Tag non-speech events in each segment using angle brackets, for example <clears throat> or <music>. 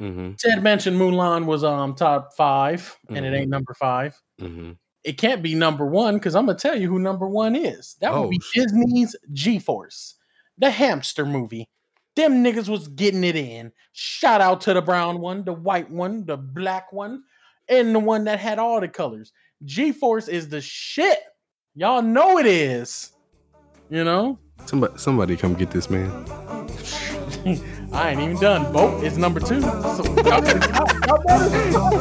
Mm-hmm. Ted mentioned Mulan was um top 5 and it ain't number five. Mm-hmm. It can't be number one because I'm gonna tell you who number one is. That would Oh, be shit. Disney's G-Force, the hamster movie. Them niggas was getting it in. Shout out to the brown one, the white one, the black one, and the one that had all the colors. G-Force is the shit. Y'all know it is. You know? Somebody, somebody, come get this man. <laughs> I ain't even done. Boat is number two. So y'all better stop. Y'all better stop.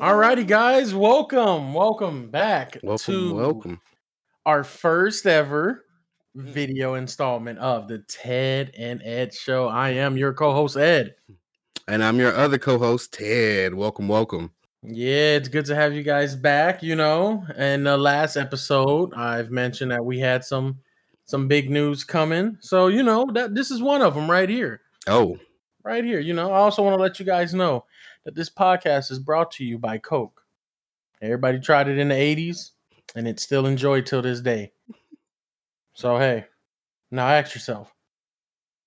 Alrighty, guys, welcome, welcome back Welcome, to welcome. our first ever mm. video installment of the Ted and Ed Show. I am your co-host Ed. And I'm your other co-host, Ted. Welcome, welcome. Yeah, it's good to have you guys back. You know, in the last episode, I've mentioned that we had some some big news coming. So you know that this is one of them right here. Oh, right here. You know, I also want to let you guys know that this podcast is brought to you by Coke. Everybody tried it in the 80s and it's still enjoyed till this day. So, hey, now ask yourself,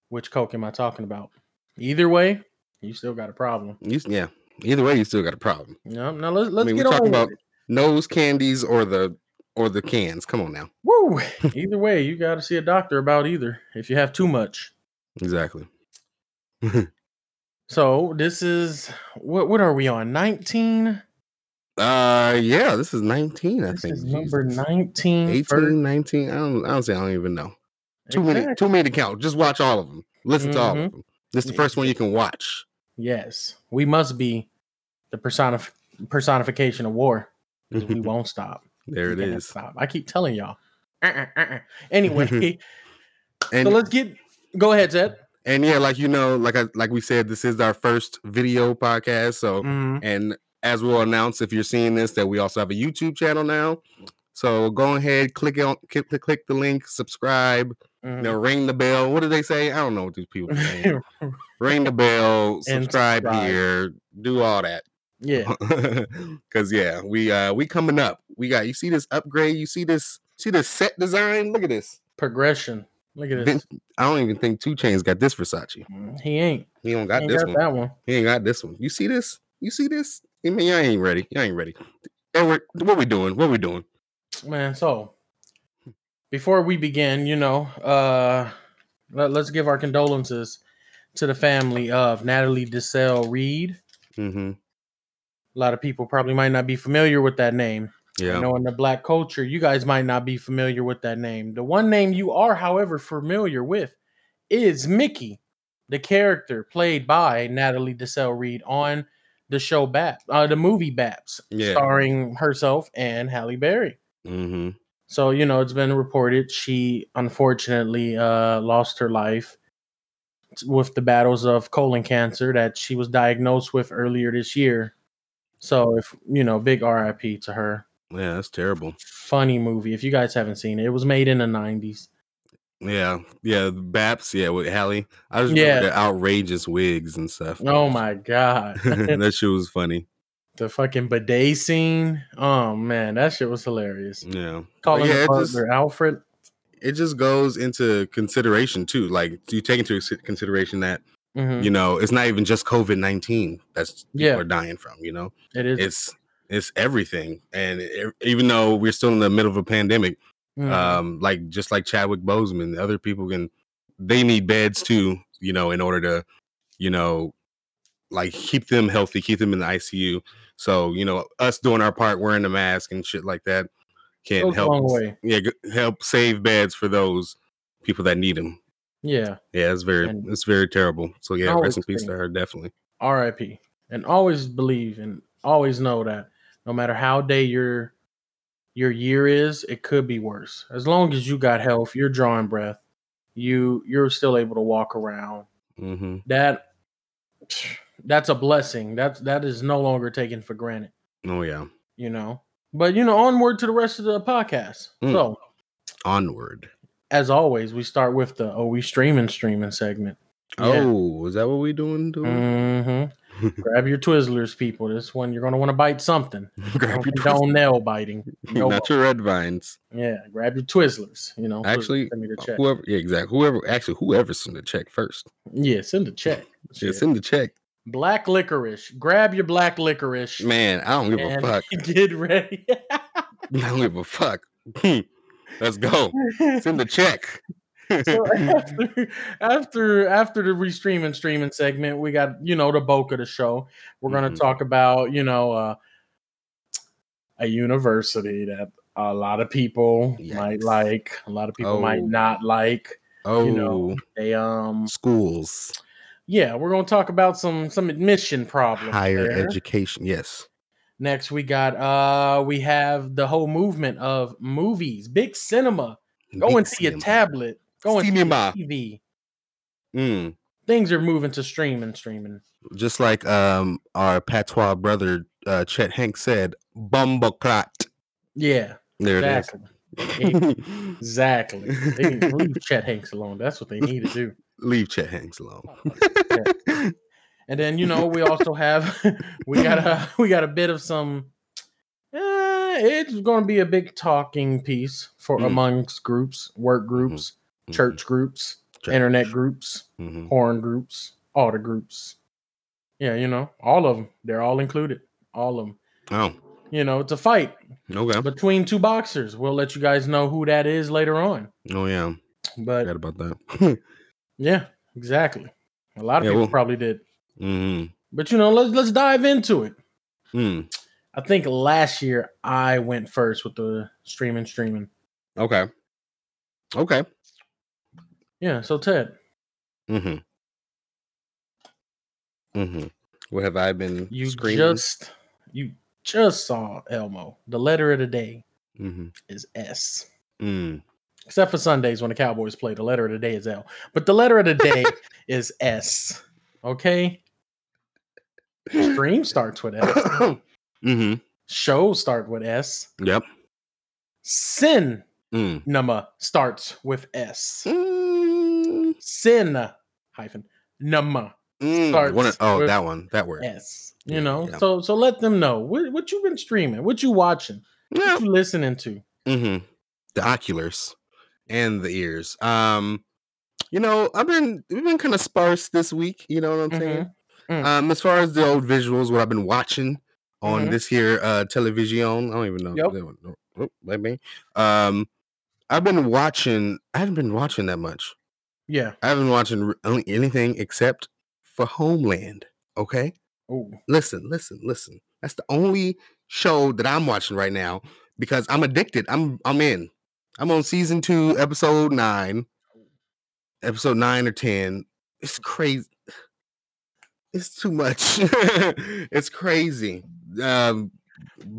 which Coke am I talking about? Either way, you still got a problem. you, yeah. Either way, you still got a problem. Know, now let's, let's I mean, get we're on talking about it. nose candies or the or the cans. Come on now. Woo! Either way, you got to see a doctor about either if you have too much. Exactly. <laughs> So, this is what what are we on? 19? Uh, yeah. This is 19. I This think is number Jesus. 19. 18, first- 19. I don't. I don't say. I don't even know. Too many. Exactly. Too many to count. Just watch all of them. Listen to all Mhm. of them. This is the first one you can watch. Yes, we must be the personif- personification of war. we <laughs> won't stop. There it is. Stop. I keep telling y'all. Uh-uh, uh-uh. Anyway, <laughs> And so let's get. Go ahead, Ted. and yeah, like you know, like I like we said, this is our first video podcast. So Mhm. and as we'll announce if you're seeing this, that we also have a YouTube channel now. So go ahead, click on click, click, the link, subscribe, you Mhm. know, ring the bell. What do they say? I don't know what these people are saying. <laughs> ring the bell, subscribe, subscribe. here, do all that. Yeah, <laughs> Cause yeah, we uh we coming up. We got you see this upgrade, you see this see this set design. Look at this. progression. Look at this. I don't even think 2 Chainz got this Versace. Mm, He ain't. He don't He got ain't this got one. that one. He ain't got this one. You see this? You see this? I mean, y'all ain't ready. Y'all ain't ready. We're, what we doing? What we doing? Man, so before we begin, you know, uh let, us give our condolences to the family of Natalie Desselle Reid. Mm-hmm. A lot of people probably might not be familiar with that name. Yeah. I know in the black culture, you guys might not be familiar with that name. The one name you are, however, familiar with is Mickey, the character played by Natalie Desselle Reid on the show Bap, uh, the movie Baps, Yeah. starring herself and Halle Berry. Mm-hmm. So, you know, it's been reported she unfortunately uh, lost her life with the battles of colon cancer that she was diagnosed with earlier this year. So, if you know, big RIP to her. Yeah, that's terrible. Funny movie. If you guys haven't seen it, it was made in the 90s. Yeah. Yeah. Baps. Yeah. With Halle. I just Yeah. remember the outrageous wigs and stuff. Oh my God. <laughs> that shit was funny. the fucking bidet scene. Oh man, that shit was hilarious. Yeah. Calling yeah, the just- Alfred. It just goes into consideration too. Like do you take into consideration that Mhm. you know it's not even just COVID nineteen that's people Yeah. are dying from. You know, It is. it's it's everything. And e- even though we're still in the middle of a pandemic, Mhm. um like just like chadwick boseman other people can they need beds too you know in order to you know like keep them healthy keep them in the icu so you know us doing our part wearing the mask and shit like that can Goes help yeah help save beds for those people that need them Yeah. yeah it's very And- it's very terrible so yeah rest in peace to her definitely RIP. And always believe and always know that no matter how day your your year is, it could be worse. As long as you got health, you're drawing breath, you you're still able to walk around. hmm That <sniffs> that's a blessing. That's that is no longer taken for granted, oh yeah you know. But you know, onward to the rest of the podcast. Mm. So onward as always, we start with the oh we streaming streaming segment. Yeah. Oh, is that what we doing? doing? hmm <laughs> Grab your Twizzlers, people. This one you're gonna want to bite something. <laughs> Grab Don't your condone nail biting. <laughs> No, not your red vines. yeah, grab your Twizzlers. You know, Actually, send me the check. Whoever, yeah, exactly. Whoever, actually, whoever sent the check first. Yeah, send the check. Yeah, send the check. Black licorice. Grab your black licorice. Man, I don't give a fuck. Get ready. I don't give a fuck. Let's go. Send the check. so <laughs> after, after after the restreaming streaming segment, we got you know the bulk of the show. We're gonna Mhm. talk about you know uh, a university that a lot of people might like, a lot of people might Oh. not like. oh, You know, they um schools, yeah, we're gonna talk about some some admission problems. higher there. education. Yes. Next, we got uh we have the whole movement of movies, big cinema. Go Big into your cinema. tablet. Go and your Cinema. TV. Mm. Things are moving to streaming, streaming. Just like um our patois brother uh, Chet Hanks said, "Bumblecrat." Yeah, There exactly. it is. Exactly. They need to leave <laughs> Chet Hanks alone. That's what they need to do. Leave Chet Hanks alone. <laughs> And then you know we also have <laughs> we got a <laughs> we got a bit of some. Uh, it's going to be a big talking piece for Mm. amongst groups, work groups, church groups, Church. internet groups, Mhm. porn groups, all the groups. Yeah, you know, all of them. They're all included. All of them. Oh, You know, it's a fight okay. between two boxers. We'll let you guys know who that is later on. Oh yeah, But about that. <laughs> yeah, exactly. A lot of Yeah, people well- probably did. Hmm But you know, let's let's dive into it. Mm. I think last year I went first with the streaming streaming. Okay. Okay. Yeah, so Ted, Mm-hmm. Mm-hmm. What have I been you screaming? just you just saw Elmo. The letter of the day Mm-hmm. is S. Mm. Except for Sundays when the Cowboys play, the letter of the day is L. But the letter of the day <laughs> is S. Okay. Stream starts with S. <coughs> mm-hmm. Show start with S. Yep. Sin Mm. number starts with S. Mm. Sin hyphen number Mm. Starts One oh, that one. That word. S. You Yeah, know, yeah. so so let them know what what you been streaming, what you watching, Yeah. what you listening to. Mm-hmm. The oculars and the ears. Um, you know, I've been we've been kind of sparse this week. You know what I'm saying? Mm. Um, as far as the old visuals, what I've been watching on Mhm. this here uh television, I don't even know. Yep. that one- oh, let me. Um, I've been watching. I haven't been watching that much. Yeah. I haven't been watching r- only anything except for Homeland. Okay. Oh, listen, listen, listen. That's the only show that I'm watching right now because I'm addicted. I'm I'm in. I'm on season two, episode nine, episode nine or ten. It's crazy. It's too much. <laughs> it's crazy. Um,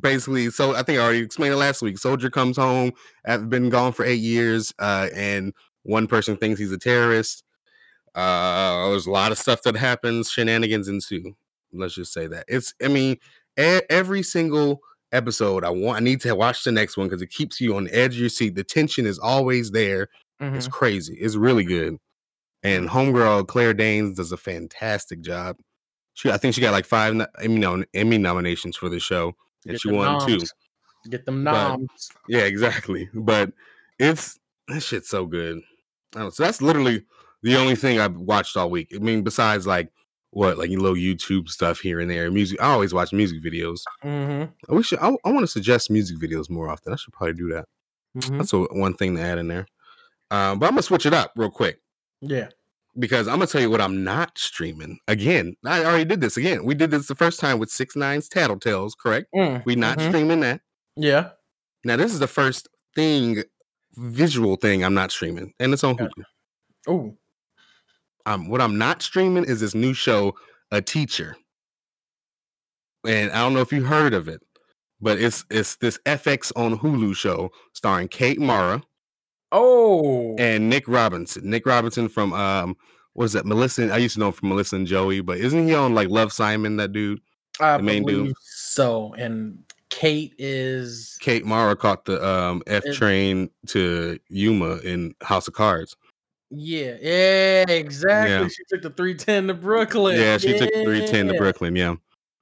basically, so I think I already explained it last week. Soldier comes home. I've been gone for eight years, uh, and one person thinks he's a terrorist. Uh, there's a lot of stuff that happens. Shenanigans ensue. Let's just say that it's. I mean, e- every single episode, I want. I need to watch the next one because it keeps you on the edge of your seat. The tension is always there. It's mhm. crazy. It's really good. And homegirl Claire Danes does a fantastic job. She, I think she got like five Emmy, nom- Emmy nominations for the show, and Get she won two. Get them But- noms. Yeah, exactly. But it's that shit's so good. I don't, so that's literally the only thing I've watched all week. I mean, besides like what, like little YouTube stuff here and there. Music. I always watch music videos. Mm-hmm. I wish I, I want to suggest music videos more often. I should probably do that. Mm-hmm. That's a, one thing to add in there. Um, but I'm gonna switch it up real quick Yeah. Because I'm gonna tell you what I'm not streaming. Again, I already did this again. We did this the first time with Six Nines Tattletales, correct? Mm, We not mhm. streaming that. Yeah. Now this is the first thing, visual thing I'm not streaming, and it's on. Hulu. Oh. Um, what I'm not streaming is this new show, A Teacher, and I don't know if you heard of it, but it's it's this FX on Hulu show starring Kate Mara Oh. and Nick Robinson. Nick Robinson from um, what is that? Melissa. I used to know him from Melissa and Joey, but isn't he on like Love Simon? That dude. I the main dude. believe so. And Kate is Kate Mara caught the um F train to Yuma in House of Cards. Yeah, yeah, exactly. Yeah. She took the 310 to Brooklyn. Yeah, she took the 310 to Brooklyn. Yeah.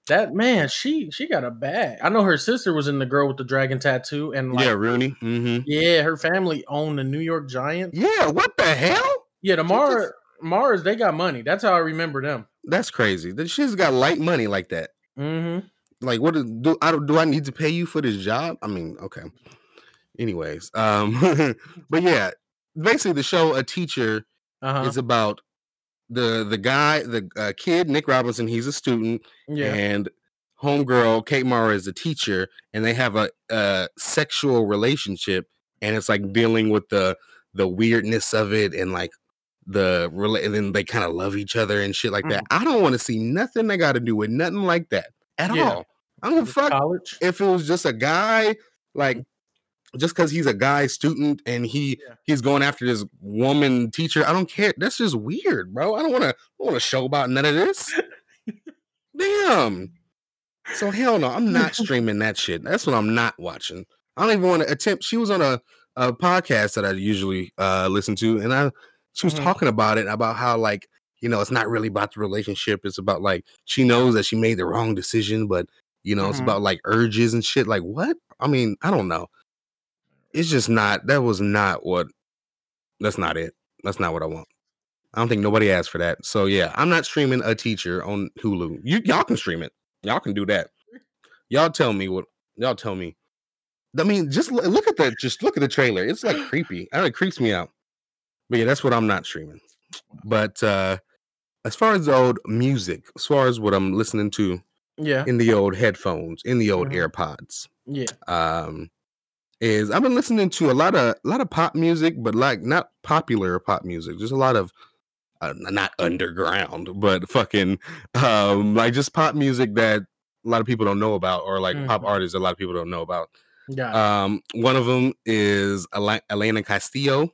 That man, she she got a bag. I know her sister was in the girl with the dragon tattoo, and like, yeah, Rooney. hmm yeah, her family owned the New York Giants. Yeah, what the hell? Yeah, the Mars just- Mars, they got money. That's how I remember them. That's crazy. That She's got light money like that. Mm-hmm. Like, what is, do I do? I need to pay you for this job? I mean, okay. Anyways, um, <laughs> but yeah, basically the show a teacher Uh-huh. is about the the guy, the uh, kid Nick Robinson. He's a student, Yeah. and homegirl Kate Mara is a teacher, and they have a, a sexual relationship, and it's like dealing with the the weirdness of it, and like the rela- and then they kind of love each other and shit like that. I don't want to see nothing that got to do with nothing like that at Yeah. all. I don't fuck College. if it was just a guy, like just because he's a guy student and he Yeah. he's going after this woman teacher. I don't care. That's just weird, bro. I don't want to want to show about none of this. Damn. So hell no, I'm not <laughs> streaming that shit. That's what I'm not watching. I don't even want to attempt. She was on a, a podcast that I usually uh listen to, and I she was Mhm. talking about it about how like you know it's not really about the relationship. It's about like she knows that she made the wrong decision, but you know it's Mhm. about like urges and shit. Like what? I mean, I don't know. It's just not. That was not what. That's not it. That's not what I want. I don't think nobody asked for that. So yeah, I'm not streaming a teacher on Hulu. You y'all can stream it. Y'all can do that. Y'all tell me what y'all tell me. I mean, just lo- look at the just look at the trailer. It's like creepy. I know, it creeps me out. But yeah, that's what I'm not streaming. But uh as far as the old music, as far as what I'm listening to Yeah. in the old headphones, in the old Mhm. AirPods, Yeah. um is I've been listening to a lot of a lot of pop music, but like not popular pop music, just a lot of uh, not underground, but fucking um like just pop music that a lot of people don't know about, or like pop Mhm. artists a lot of people don't know about. Yeah. Um, one of them is Ele- Elena Castillo.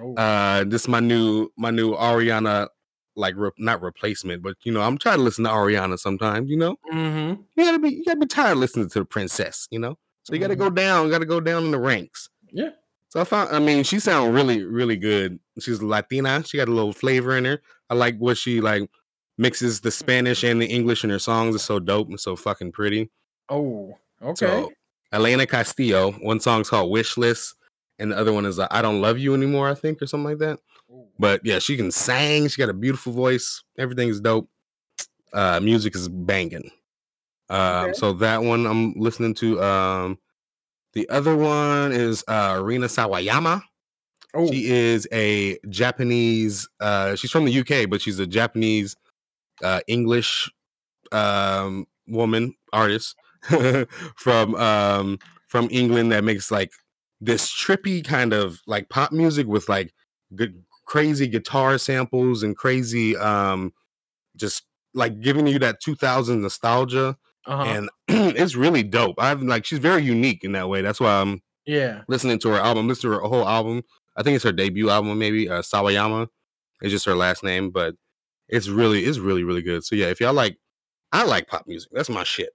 oh. Uh, this is my new my new Ariana like re- not replacement, but you know I'm trying to listen to Ariana sometimes. You know, mm-hmm. you gotta be you gotta be tired of listening to the princess. You know, so you gotta Mhm. go down, got to go down in the ranks. Yeah. So I found, I mean, she sounds really, really good. She's Latina. She got a little flavor in her. I like what she like mixes the Spanish and the English in her songs. It's so dope and so fucking pretty. Oh. Okay. So Elena Castillo, one song's called Wish List, and the other one is uh, I Don't Love You Anymore, I think, or something like that. But yeah, she can sing. She got a beautiful voice. Everything is dope. Uh, music is banging. Um, Okay. so that one I'm listening to. Um, the other one is uh, Rina Sawayama. Oh. She is a Japanese. Uh, she's from the UK, but she's a Japanese uh, English um, woman artist <laughs> from um, from England that makes like this trippy kind of like pop music with like good crazy guitar samples and crazy um just like giving you that 2000 nostalgia uh-huh. and <clears throat> it's really dope i've like she's very unique in that way that's why i'm yeah. listening to her album, listen to her whole album. I think it's her debut album, maybe. Uh, Sawayama is just her last name, but it's really, it's really, really good. So yeah, if y'all like, I like pop music. That's my shit.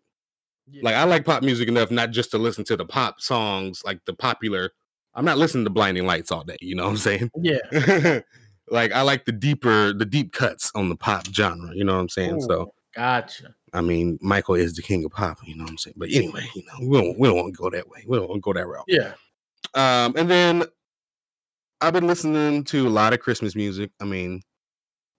yeah. Like I like pop music enough not just to listen to the pop songs, like the popular. I'm not listening to Blinding Lights all day. You know what I'm saying? yeah. <laughs> like I like the deeper, the deep cuts on the pop genre. You know what I'm saying? So gotcha. I mean, Michael is the king of pop. You know what I'm saying? But anyway, you know, we don't, we don't want to go that way. We don't want to go that route. Yeah. Um, and then I've been listening to a lot of Christmas music. I mean,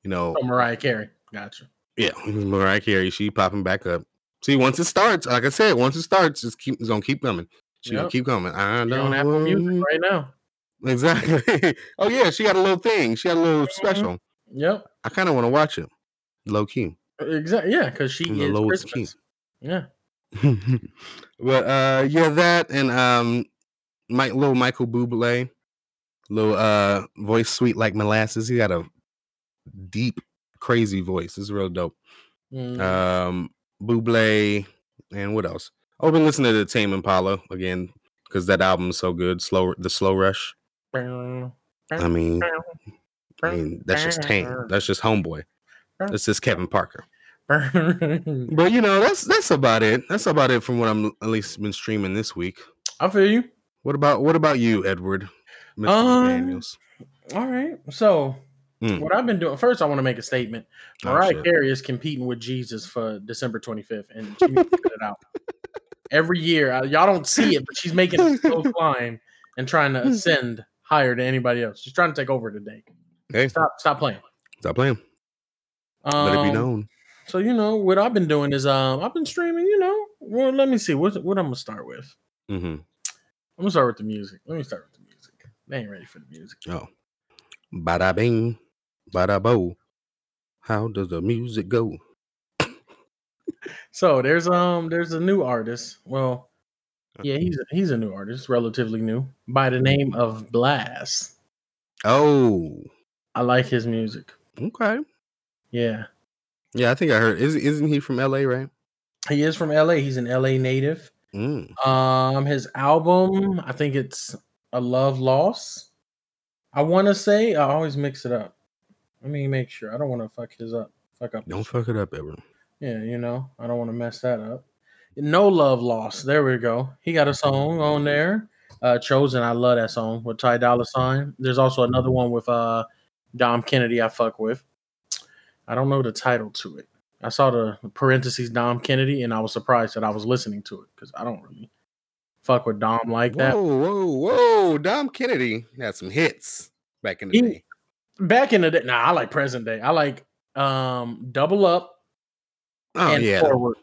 you know, Oh, Mariah Carey. Gotcha. yeah, <laughs> Mariah Carey, she popping back up. See, once it starts, like I said, once it starts, it's keep it's gonna keep coming. She gonna keep coming. I don't on Apple Music right now. exactly. <laughs> oh yeah, she got a little thing. She got a little Mhm. special. Yep. I kind of want to watch it, low key. Exactly. Yeah, because she the is lowest Christmas. Yeah. <laughs> but uh, yeah, that and um, Mike, little Michael Bublé, little uh, voice sweet like molasses. He got a deep, crazy voice. It's real dope. Mhm. Um, Buble, and what else? I've been listening to Tame Impala again because that album is so good. Slow, the Slow Rush. I mean, I mean that's just Tame. That's just Homeboy. That's just Kevin Parker. <laughs> But you know, that's that's about it. That's about it from what I'm at least been streaming this week. I feel you. What about what about you, Edward? Mr. Um, Daniels. All right. So Mm. what I've been doing first, I want to make a statement. Oh, Mariah shit. Carey is competing with Jesus for December 25th, and she needs to cut it out. <laughs> Every year, uh, y'all don't see it, but she's making a slow <laughs> climb and trying to ascend higher than anybody else. She's trying to take over today. Hey, Stop, stop playing. stop playing. Um, Let it be known. So you know what I've been doing is um I've been streaming. You know, well let me see what what I'm gonna start with. hmm I'm gonna start with the music. Let me start with the music. They ain't ready for the music. Oh, bada bing, bada bo. How does the music go? So there's um there's a new artist. Well, yeah, he's a, he's a new artist, relatively new, by the name of Blxst. Oh, I like his music. okay. Yeah, Yeah, I think I heard. Is, isn't he from LA, right? he is from LA. He's an LA native. Mm. Um, his album, I think it's a love loss. I want to say I always mix it up. Let me make sure. I don't want to fuck his up. Fuck up. Don't fuck it up, ever. Yeah, you know, I don't want to mess that up. No love lost. There we go. He got a song on there. Uh Chosen. I love that song with Ty Dolla $ign. There's also another one with uh Dom Kennedy I fuck with. I don't know the title to it. I saw the parentheses Dom Kennedy and I was surprised that I was listening to it because I don't really fuck with Dom like that. Whoa, whoa, whoa! Dom Kennedy had some hits back in the He- day. Back in the day, nah, I like present day. I like um Double Up Oh and yeah. Forward.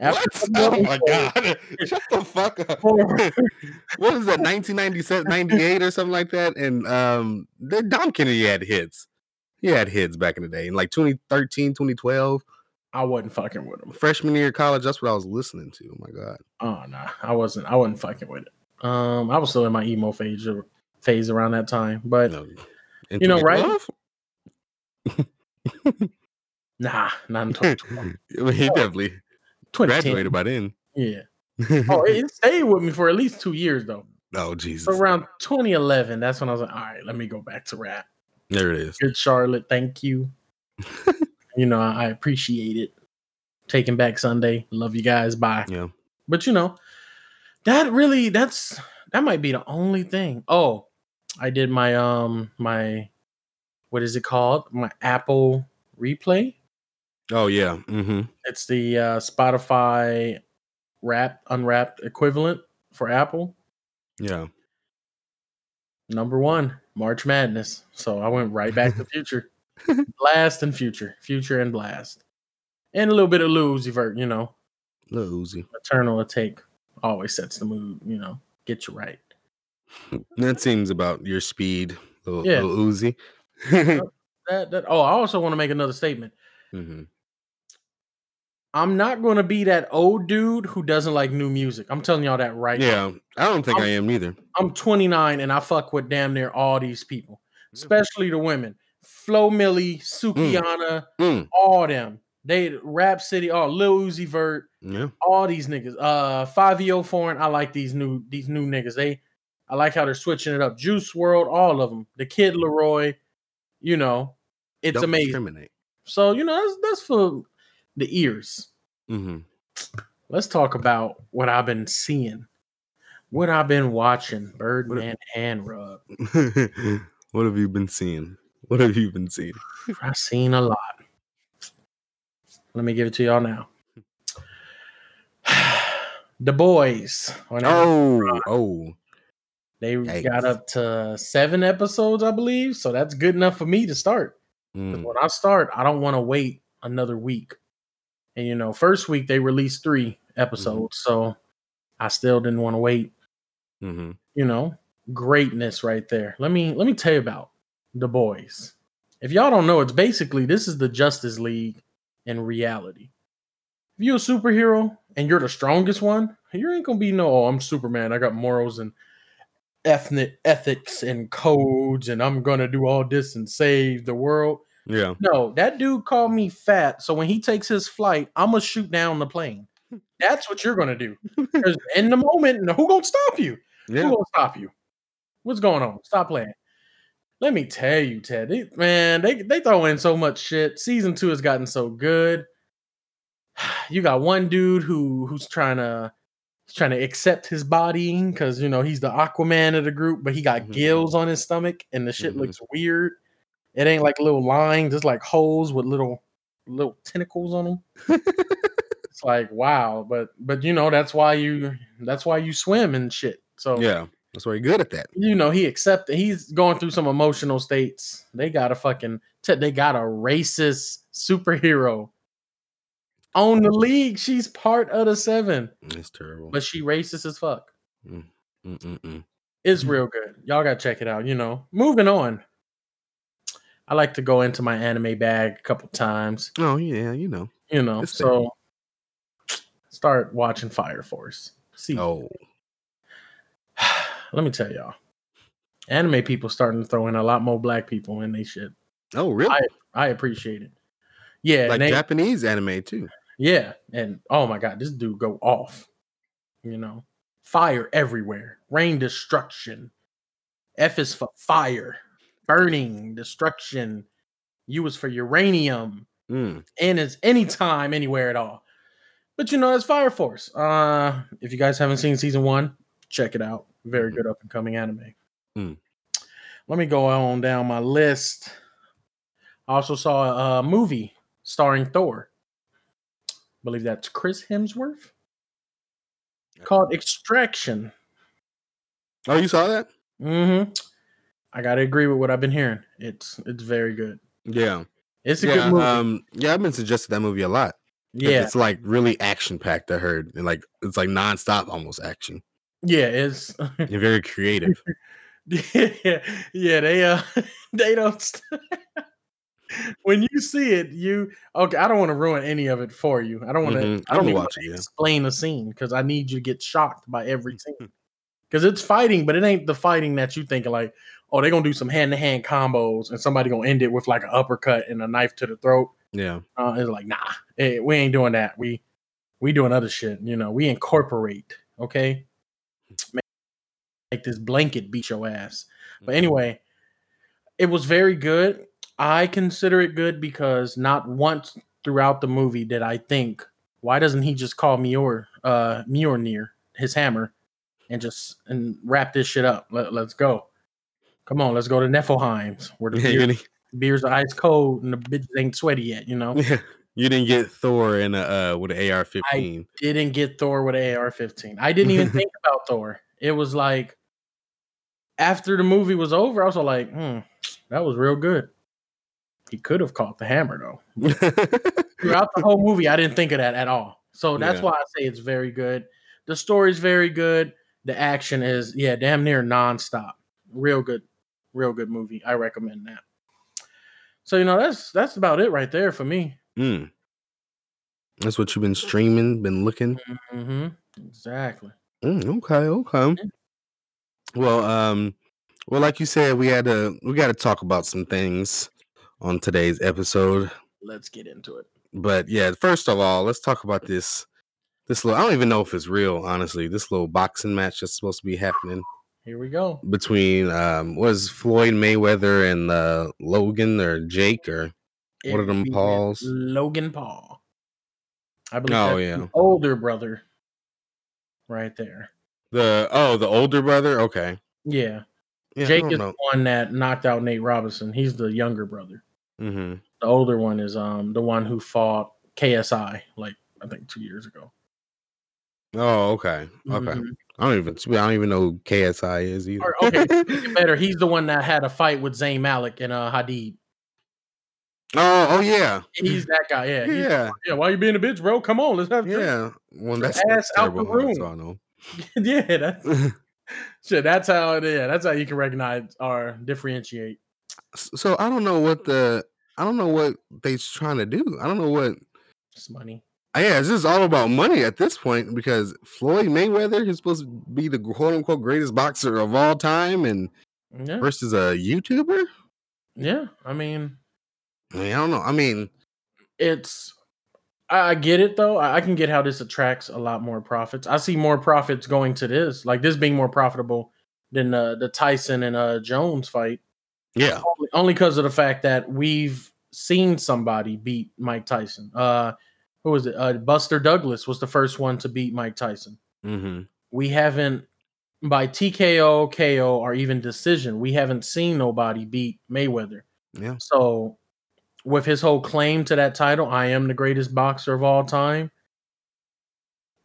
After What? Oh my god! <laughs> Shut the fuck up. <laughs> What was that 1997 98 or something like that and um the dom kennedy had hits he had hits back in the day in like 2013 2012 I wasn't fucking with him. freshman year of college that's what i was listening to oh my god Oh no, I wasn't. I wasn't fucking with it. Um, I was still in my emo phase phase around that time, but no. You know, right? <laughs> nah, not in 2012. I mean, he definitely 2010. graduated by then Yeah. <laughs> Oh, it it stayed with me for at least two years though. oh jesus So around 2011, that's when I was like, all right, let me go back to rap. There it is Good Charlotte, thank you. <laughs> you know, I I appreciate it. Taking back Sunday, love you guys. Bye. yeah But you know, that really that's that might be the only thing. Oh, I did my um my what is it called? My Apple replay. oh yeah mm-hmm It's the uh Spotify wrap unwrapped equivalent for Apple. yeah Number one, March Madness. So I went right back to <laughs> Future. Blxst and Future. Future and Blxst. And a little bit of Lil Uzi Vert, you know. Lil Uzi. Eternal Atake always sets the mood, you know. Get you right. <laughs> that seems about your speed Lil, Yeah. Uzi <laughs> That that oh, I also want to make another statement. Mhm. I'm not going to be that old dude who doesn't like new music. I'm telling y'all that right now. yeah i don't think I'm- i am neither I'm 29 and I fuck with damn near all these people, especially the women. Flo Milli, Sukihana, Mm. all them. They Rap City, oh Lil Uzi Vert, yeah all these niggas. Uh, Fivio Foreign. I like these new these new niggas. They, I like how they're switching it up. Juice WRLD, all of them. The Kid LAROI, you know, it's Don't amazing. So you know that's that's for the ears. hmm Let's talk about what I've been seeing, what I've been watching. Birdman hand rub. <laughs> what have you been seeing? What have you been seeing? I've seen a lot. Let me give it to y'all now. <sighs> the boys. Oh, oh, They Yikes. got up to seven episodes, I believe. So that's good enough for me to start. mm, When I start, I don't want to wait another week. And you know, first week they released three episodes, so I still didn't want to wait. mhm. You know, greatness right there. Let me let me tell you about the boys. If y'all don't know, it's basically this is the Justice League in reality. If you're a superhero and you're the strongest one, you ain't gonna be no, oh, I'm Superman. I got morals and ethnic ethics and codes, and I'm gonna do all this and save the world. Yeah, No, that dude called me fat. So when he takes his flight, I'm gonna shoot down the plane. That's what you're gonna do. <laughs> 'Cause in the moment, who gonna stop you? Who gonna stop you? What's going on? Stop playing. Let me tell you, Ted. they- man, they they throw in so much shit. Season two has gotten so good. <sighs> You got one dude who who's trying to he's trying to accept his body because you know he's the Aquaman of the group, but he got Mhm. gills on his stomach, and the shit Mhm. looks weird. It ain't like little lines, it's like holes with little little tentacles on them. <laughs> it's like wow, but but you know that's why you that's why you swim and shit. So Yeah, that's why you're good at that. you know he accepted he's going through some emotional states they got a fucking they got a racist superhero on the league she's part of the seven It's terrible. but she racist as fuck Mm-mm-mm. it's real good y'all gotta check it out you know moving on i like to go into my anime bag a couple times Oh yeah, you know. you know It's so start watching fire force see Oh, <sighs> let me tell y'all anime people starting to throw in a lot more black people in they shit oh really? I appreciate it. Yeah, like they- Japanese anime too. yeah, and oh my god, this dude go off. You know, fire everywhere, rain destruction. F is for fire, burning, destruction. U is for uranium, Mm. N is anytime, anywhere at all. But you know, it's Fire Force. Uh, if you guys haven't seen season one, check it out. Very Mhm. good up and coming anime. Mm. Let me go on down my list. I also saw a movie starring Thor. believe that's Chris Hemsworth called Extraction. Oh, you saw that? Mm-hmm. I gotta agree with what I've been hearing. It's it's very good. Yeah. It's a yeah. good movie. Um. Yeah, I've been suggested that movie a lot. yeah, It's like really action packed. I heard, and like it's like nonstop, almost action, yeah, it's and very creative. <laughs> yeah, yeah. They uh, <laughs> they don't. st- <laughs> when you see it, you okay. I don't want to ruin any of it for you. I don't want to. Mhm. I don't even watching, wanna explain the scene because I need you to get shocked by every scene. Because it's fighting, but it ain't the fighting that you think like, oh, they're gonna do some hand to hand combos and somebody gonna end it with like an uppercut and a knife to the throat. Yeah. Uh, it's like, nah, eh, we ain't doing that. We we doing other shit. You know, we incorporate. Okay, make, make this blanket beat your ass. But anyway, it was very good. I consider it good because not once throughout the movie did I think, why doesn't he just call Mjolnir, uh, Mjolnir, his hammer, and just and wrap this shit up? Let, let's go. Come on, let's go to Niflheim's where the beer, beers are ice cold and the bitches ain't sweaty yet. You know, yeah, you didn't get Thor in a uh, with an AR-15. didn't get Thor with an AR-15. I didn't even <laughs> think about Thor. It was like after the movie was over, I was like, hmm, that was real good. He could have caught the hammer though. <laughs> Throughout the whole movie, I didn't think of that at all. So that's Yeah. why I say it's very good. The story's very good. The action is, yeah, damn near nonstop. Real good, real good movie. I recommend that. So you know, that's that's about it right there for me. Mm. That's what you've been streaming, been looking. Mm-hmm. Exactly. Mm, okay, okay. Well, um, well, like you said, we had to we got to talk about some things on today's episode. Let's get into it. But yeah, first of all, let's talk about this. This little, I don't even know if it's real, honestly. This little boxing match that's supposed to be happening Here we go. between um was Floyd Mayweather and uh Logan or Jake or What are them Pauls? Logan Paul. I believe. Oh, yeah. the older brother. Right there. the oh the older brother. Okay, Yeah. yeah, Jake is know. the one that knocked out Nate Robinson. He's the younger brother. hmm The older one is um the one who fought KSI like I think two years ago. Oh, okay, okay. Mhm. I don't even I don't even know who KSI is either. Or, okay, better. <laughs> He's the one that had a fight with Zayn Malik and uh Hadid. oh, oh yeah, He's that guy. Yeah. yeah, yeah. Why you being a bitch, bro? Come on, let's have yeah. Well, that's, ass that's out the. That's room. I know. <laughs> yeah. That's <laughs> shit. That's how. Yeah. That's how you can recognize or differentiate. So I don't know what the I don't know what they're trying to do. I don't know what. It's money. Yeah, it's just all about money at this point because Floyd Mayweather is supposed to be the quote unquote greatest boxer of all time, and Yeah. versus a YouTuber. Yeah. I mean, I, mean, I don't know. I mean, it's I get it though. I I can get how this attracts a lot more profits. I see more profits going to this, like this being more profitable than uh, the Tyson and uh, Jones fight, yeah, only- only because of the fact that we've seen somebody beat Mike Tyson. Uh, who was it? Uh, Buster Douglas was the first one to beat Mike Tyson. Mm-hmm. We haven't by TKO, KO, or even decision. We haven't seen nobody beat Mayweather. Yeah. So, with his whole claim to that title, I am the greatest boxer of all time,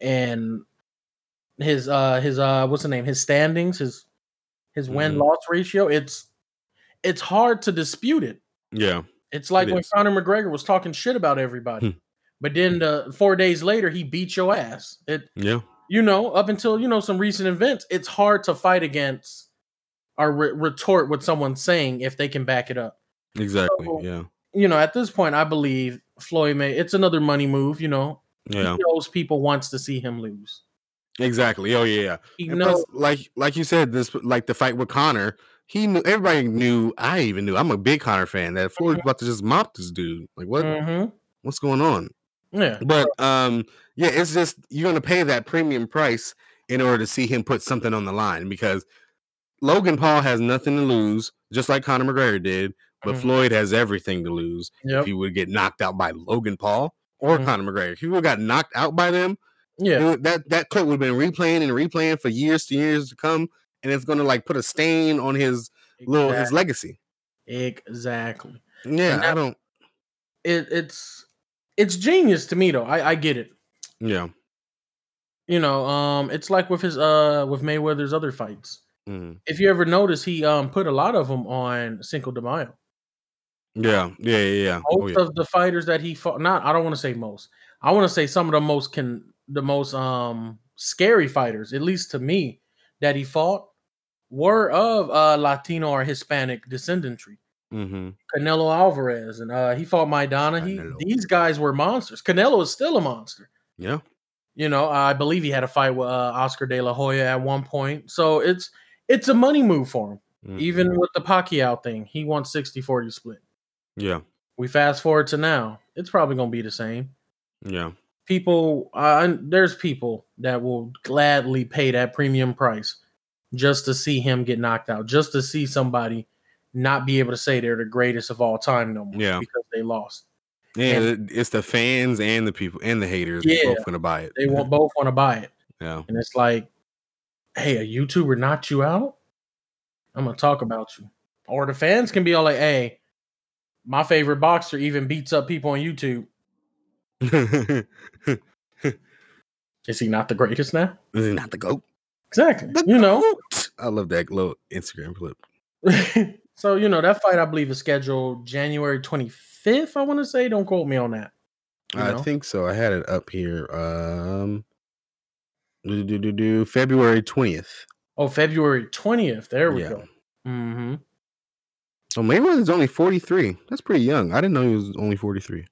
and his uh his uh what's the name his standings his his win Mhm. loss ratio it's it's hard to dispute it Yeah. it's like It when is. Conor McGregor was talking shit about everybody Hmm. But then the four days later he beat your ass it Yeah. you know up until you know some recent events it's hard to fight against or re- retort what someone's saying if they can back it up Exactly. So- Yeah. you know at this point i believe floyd may it's another money move you know Yeah. he knows people wants to see him lose Exactly. Oh yeah. yeah. he And knows plus, like like you said, this like the fight with Conor. He knew everybody knew. I even knew. I'm a big Conor fan. That Floyd's about to just mop this dude. Like what? Mhm. What's going on? Yeah But um, yeah, it's just you're gonna pay that premium price in order to see him put something on the line because Logan Paul has nothing to lose, just like Conor McGregor did. But Mhm. Floyd has everything to lose Yep. if he would get knocked out by Logan Paul or Mhm. Conor McGregor. If he would have got knocked out by them, Yeah. would- that that clip would have been replaying and replaying for years to years to come, and it's gonna like put a stain on his little his legacy. exactly. Yeah, I don't. It, it's it's genius to me though. I, I get it. Yeah. You know, um, it's like with his uh with Mayweather's other fights. Mhm. If you ever notice, he um put a lot of them on Cinco de Mayo. Yeah, yeah, yeah, yeah. Oh, yeah. of the fighters that he fought, not I don't want to say most. I want to say some of the most can the most um scary fighters, at least to me, that he fought were of uh Latino or Hispanic descendantry. Hmm Canelo Alvarez and uh he fought Maidana. He these guys were monsters. Canelo is still a monster. Yeah. You know, I believe he had a fight with uh, Oscar De La Hoya at one point. So it's it's a money move for him. Mhm. Even with the Pacquiao thing, he won 60-40 split. Yeah. We fast forward to now. It's probably going to be the same. Yeah. People uh, there's people that will gladly pay that premium price just to see him get knocked out, just to see somebody not be able to say they're the greatest of all time no more Yeah. because they lost. Yeah, it- it's the fans and the people and the haters Yeah. both gonna buy it. They want both want to buy it. Yeah. And it's like, hey, a YouTuber knocked you out? I'm gonna talk about you. Or the fans can be all like, hey, my favorite boxer even beats up people on YouTube. <laughs> Is he not the greatest now? Is he not the goat? Exactly. The you know. I love that little Instagram clip. <laughs> so you know that fight I believe is scheduled January 25th. I want to say. Don't quote me on that. I know? think so. I had it up here. Um, do, do, do, do, February twentieth. Oh, February 20th. There we Yeah. go. Mm-hmm. So Mayweather's only forty three. That's pretty young. I didn't know he was only forty three.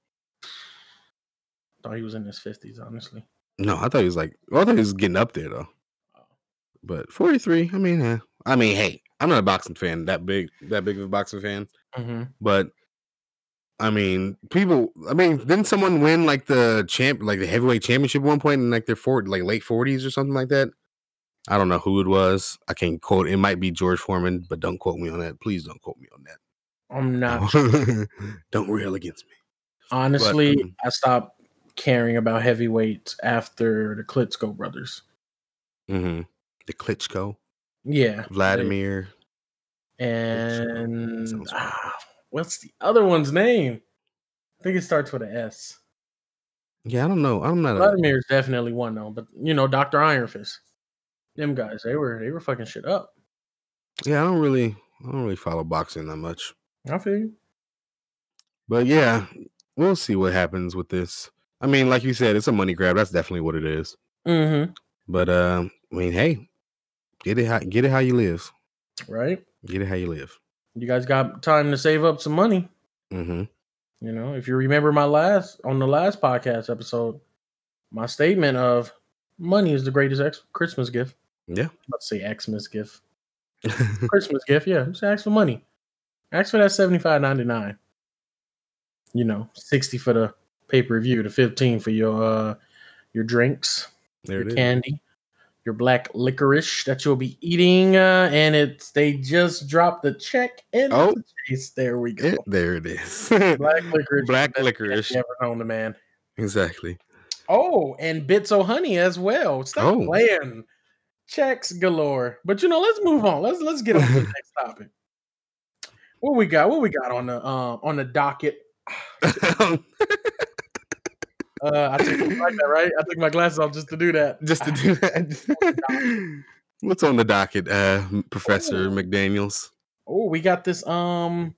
Thought he was in his 50s, honestly. No, I thought he was like. Well, I thought he was getting up there though. But forty three. I mean, eh. I mean, hey, I'm not a boxing fan. That big, that big of a boxing fan. Mm-hmm. But I mean, people. I mean, didn't someone win like the champ, like the heavyweight championship at one point in like their fort, like late forties or something like that? I don't know who it was. I can't quote. It might be George Foreman, but don't quote me on that. Please don't quote me on that. I'm not <laughs> don't rail against me. Honestly, um, I stopped caring about heavyweights after the Klitschko brothers. Mm-hmm. The Klitschko, Yeah, Vladimir. and Sounds ah, what's the other one's name? I think it starts with an S. Yeah, I don't know. I'm not. A, Vladimir is definitely one though, but you know, Doctor Iron Fist, them guys, they were they were fucking shit up. yeah, I don't really. I don't really follow boxing that much. I feel you. But yeah, we'll see what happens with this. I mean, like you said, it's a money grab. That's definitely what it is. Mm-hmm. But um, I mean, hey, get it how get it how you live. Right? Get it how you live. You guys got time to save up some money. Mm-hmm. You know, if you remember my last on the last podcast episode, my statement of money is the greatest ex- Christmas gift. Yeah. Let's say Xmas gift. <laughs> Christmas gift, yeah. Just ask for money. Ask for that seventy five ninety nine. You know, sixty for the pay per view, the fifteen for your uh your drinks, there your candy, your black licorice that you'll be eating, uh, and it's they just dropped the check in Oh. the chase. There we go. Eh, there it is. <laughs> Black licorice, Black licorice. you ever known to man. exactly. Oh, and Bits of Honey as well. Stop Oh. playing. Checks galore. But you know, let's move on. Let's let's get on to the <laughs> next topic. What we got? What we got on the uh, on the docket? <laughs> Uh, I took like that, right? I took my glasses off just to do that. Just to do that. <laughs> What's on the docket, uh, Professor. McDaniels? Oh, we got this. Um.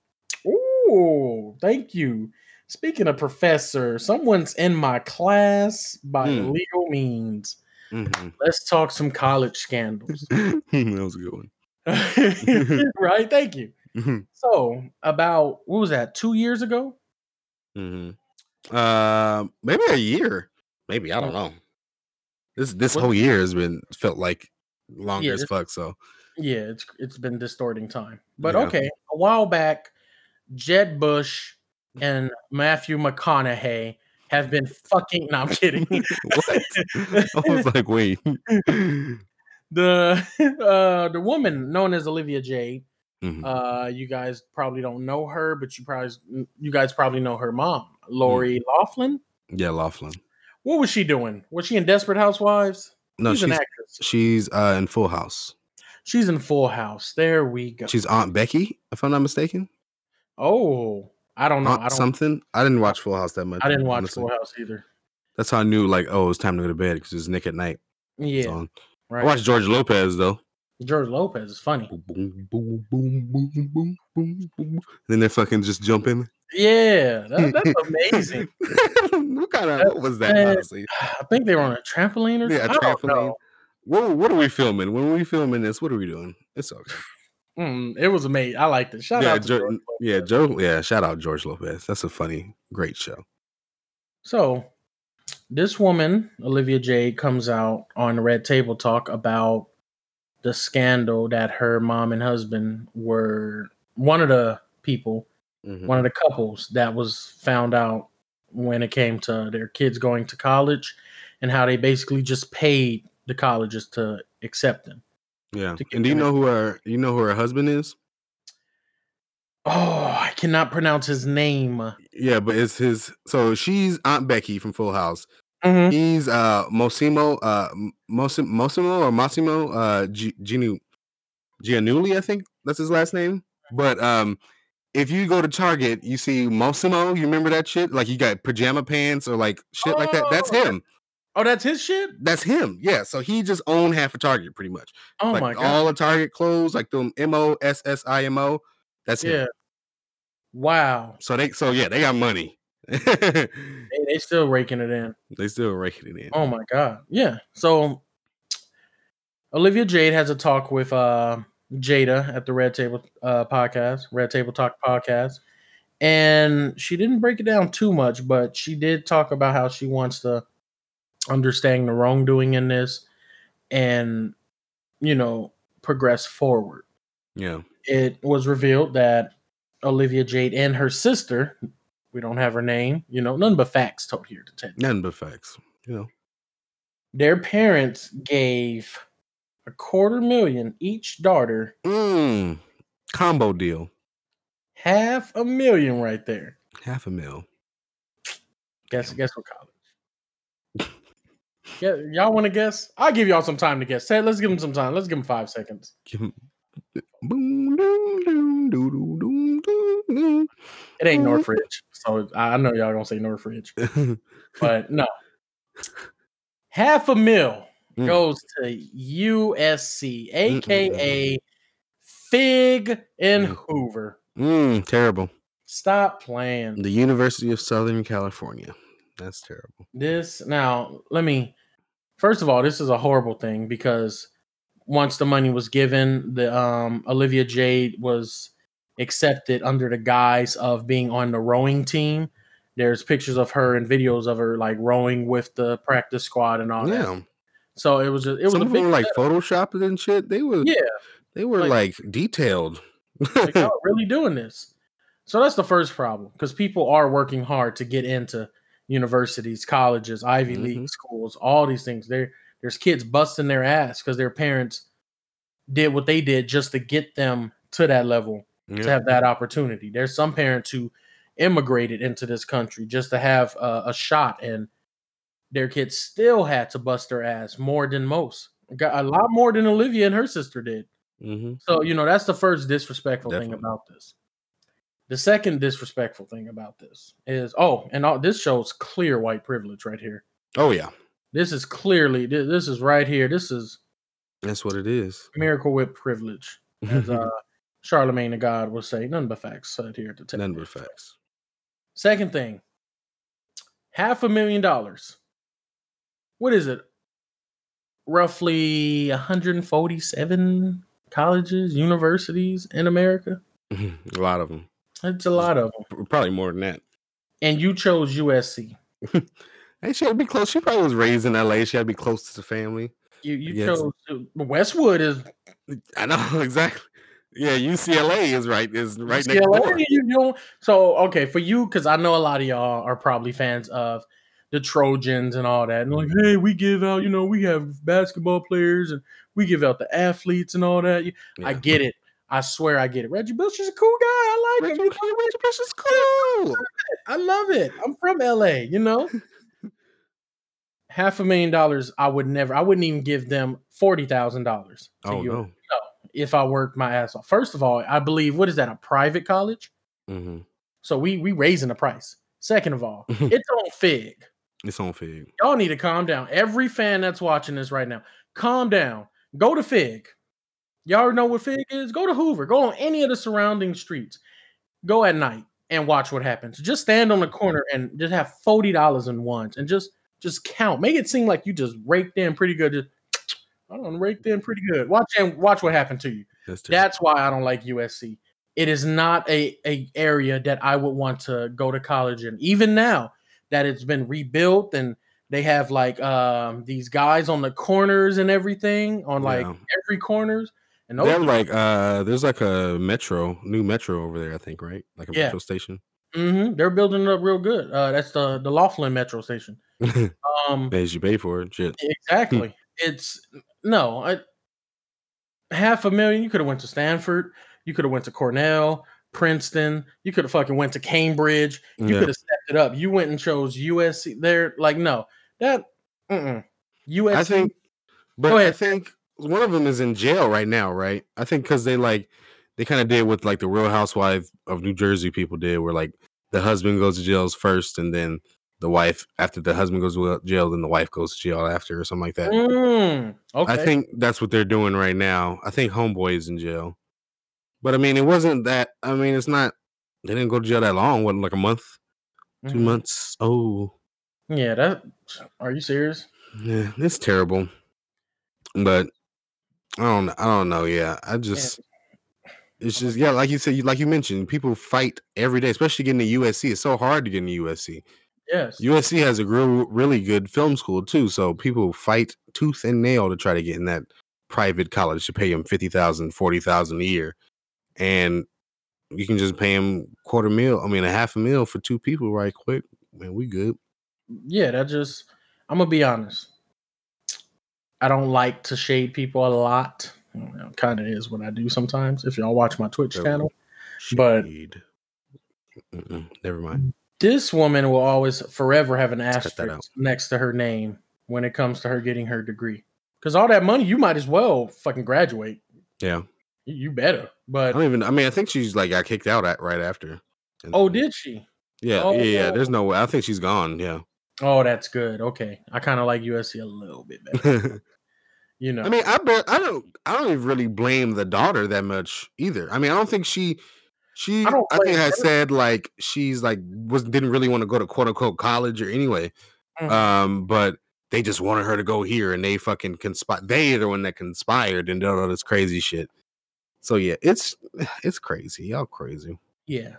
Oh, thank you. Speaking of professor, someone's in my class by Hmm. legal means. Mhm. Let's talk some college scandals. <laughs> that was a good one. <laughs> right? Thank you. Mhm. So, about what was that? Two years ago? Mhm. Uh, maybe a year. Maybe I don't know. This this What- whole year has been felt like longer Yeah, as fuck. So Yeah, it's it's been distorting time. But Yeah. okay, a while back, Jeb Bush and Matthew McConaughey have been fucking. No, I'm kidding. <laughs> what? <laughs> I was like, wait. the <laughs> uh the woman known as Olivia Jade. Mhm. Uh, you guys probably don't know her, but you probably you guys probably know her mom, Lori Loughlin. yeah, Loughlin. What was she doing? Was she in Desperate Housewives? No, she's, she's an actress. she's uh in Full House. She's in Full House. There we go. She's Aunt Becky, if I'm not mistaken. oh, I don't know. Aunt I don't. something. I didn't watch Full House that much. I didn't watch honestly. Full House either. That's how I knew like, oh, it's time to go to bed because it's Nick at Nite. Yeah, So, I watched George Lopez though. George Lopez is funny. Boom, boom, boom, boom, boom, boom, boom, boom. Then they fucking just jump in. Yeah, that, <laughs> that's amazing. what kind of what was that? Honestly, I think they were on a trampoline or Yeah, a something. I don't trampoline. what what are we filming? When we filming this, what are we doing? It's okay. Mm, it was amazing. I liked it. Shout yeah, out to George yeah, Joe. Yeah, shout out George Lopez. That's a funny, great show. So, this woman, Olivia Jade, comes out on Red Table Talk about the scandal that her mom and husband were one of the people, Mhm. one of the couples that was found out when it came to their kids going to college and how they basically just paid the colleges to accept them. Yeah, and do you know who her? You know who her husband is? Oh, I cannot pronounce his name. Yeah, but it's his. So she's Aunt Becky from Full House. Mhm. He's uh Mosimo, uh Mosim, Mosimo or Massimo, uh G- Ginu, Giannulli, I think that's his last name. But um, if you go to Target, you see Mossimo. You remember that shit? Like you got pajama pants or like shit like that. That's Oh, him. Oh, that's his shit? That's him. Yeah. So he just owned half of Target, pretty much. Oh like my god. all the Target clothes, like them M O S S I M O. That's him. yeah. Wow. So they, so yeah, they got money. <laughs> they They, still raking it in. They still raking it in. Oh my god. Yeah. So Olivia Jade has a talk with uh Jada at the Red Table uh podcast, Red Table Talk podcast. And she didn't break it down too much, but she did talk about how she wants to understand the wrongdoing in this and you know progress forward. Yeah. It was revealed that Olivia Jade and her sister, we don't have her name, you know, none but facts told here to tell you. Nothing but facts. You know. their parents gave a quarter million each daughter Mm, combo deal. half a million right there Half a mil. guess guess what college yeah, y'all want to guess i'll give y'all some time to guess Say, let's give them some time let's give them five seconds Give 'em- It ain't northridge so i I know y'all gonna say northridge but <laughs> no half a mil Mm. goes to usc aka fig and Mm. hoover Mm, terrible. stop playing The University of Southern California. That's terrible. This now, let me first of all, this is a horrible thing because once the money was given, the um Olivia Jade was accepted under the guise of being on the rowing team. There's pictures of her and videos of her like rowing with the practice squad and all that. So it was just, it was Some a big were like photoshopped and shit. They were yeah, they were like- like, detailed. like <laughs> y'all really doing this. So that's the first problem because people are working hard to get into universities, colleges, Ivy League Mhm. schools, all these things. There, there's kids busting their ass because their parents did what they did just to get them to that level to have that opportunity. There's some parents who immigrated into this country just to have a, a shot and their kids still had to bust their ass more than most. Got a lot more than Olivia and her sister did. hmm So, you know, that's the first disrespectful thing about this. The second disrespectful thing about this is oh, and all, this shows clear white privilege right here. Oh yeah, This is clearly thi- this is right here. This is that's what it is. miracle whip privilege, as <laughs> uh, Charlemagne the God will say. None but facts said here at the tip. None but facts. Second thing, half a million dollars. What is it? Roughly 147 colleges, universities in America. <laughs> a lot of them. It's a lot of them. Probably more than that. And you chose USC. <laughs> Hey, she had to be close. She probably was raised in LA. She had to be close to the family. You you Yes. chose Westwood is I know <laughs> exactly. Yeah, UCLA is right. Is right next door. You so okay for you because I know a lot of y'all are probably fans of the Trojans and all that, and like, hey, we give out, you know, we have basketball players and we give out the athletes and all that. You- I get it. I swear I get it. Reggie Bush is a cool guy. I like Reggie, him. Reggie Bush is cool. I love it. I'm from LA, you know. <laughs> Half a million dollars, I would never, I wouldn't even give them forty thousand dollars to Oh you no. If I work my ass off. First of all, I believe what is that, a private college? hmm So we we raising the price. Second of all, <laughs> it's on Fig. It's on Fig. Y'all need to calm down. Every fan that's watching this right now, calm down. Go to Fig. Y'all know what Fig is? Go to Hoover. Go on any of the surrounding streets. Go at night and watch what happens. Just stand on the corner and just have forty dollars in ones and just just count. Make it seem like you just raked in pretty good. Just, I don't raked in pretty good. Watch and watch what happened to you. That's. That's why I don't like USC. It is not a, a area that I would want to go to college in. Even now that it's been rebuilt and they have like um, these guys on the corners and everything on like Yeah. every corners. And They those, have like uh there's like a metro, new metro over there, I think, right? Like a Yeah. metro station. Mm-hmm. they're building it up real good. Uh, that's the the Loughlin Metro Station. <laughs> Um, As you pay for it. Shit. Exactly. It's no, I, half a million. You could have went to Stanford. You could have went to Cornell, Princeton. You could have fucking went to Cambridge. You Yeah. could have stepped it up. You went and chose USC. They're like, no, that mm-mm. USC. I think but Go I ahead. think one of them is in jail right now, right? I think because they like they kind of did what like the Real Housewife of New Jersey people did, where like the husband goes to jail first, and then the wife after the husband goes to jail, then the wife goes to jail after, or something like that. Mm, okay. I think that's what they're doing right now. I think Homeboy is in jail, but I mean, it wasn't that. I mean, it's not. They didn't go to jail that long. Wasn't like a month, two Mhm. months. Oh, Yeah, that. Are you serious? yeah, it's terrible. But I don't. I don't know. Yeah, I just. It's just yeah, like you said, like you mentioned, people fight every day, especially getting to USC. It's so hard to get into USC. Yes. USC has a real, really good film school too, so people fight tooth and nail to try to get in that private college to pay them 50,000, 40,000 a year. And you can just pay them quarter meal, I mean a half a meal for two people right quick. Man, we good. yeah, that just I'm gonna be honest. I don't like to shade people a lot. kind of is what I do sometimes. If y'all watch my Twitch channel, But- Mm-mm, never mind. Mm. This woman will always forever have an cut that out. asterisk next to her name when it comes to her getting her degree. Because all that money, you might as well fucking graduate. Yeah. You- better. I But don't even I mean I think she's like got kicked out at right after. And- oh, did she? yeah, oh. yeah, yeah. There's no way. I think she's gone. Yeah. Oh, that's good. Okay, I kind of like USC a little bit better. <laughs> You know, I mean, I bet I don't I don't even really blame the daughter that much either. I mean, I don't think she she I I, think has said like she's like was didn't really want to go to quote unquote college or anyway. Mhm. Um, but they just wanted her to go here and they fucking conspire they are the one that conspired and did all this crazy shit. So yeah, it's <sighs> it's crazy. Y'all crazy. yeah.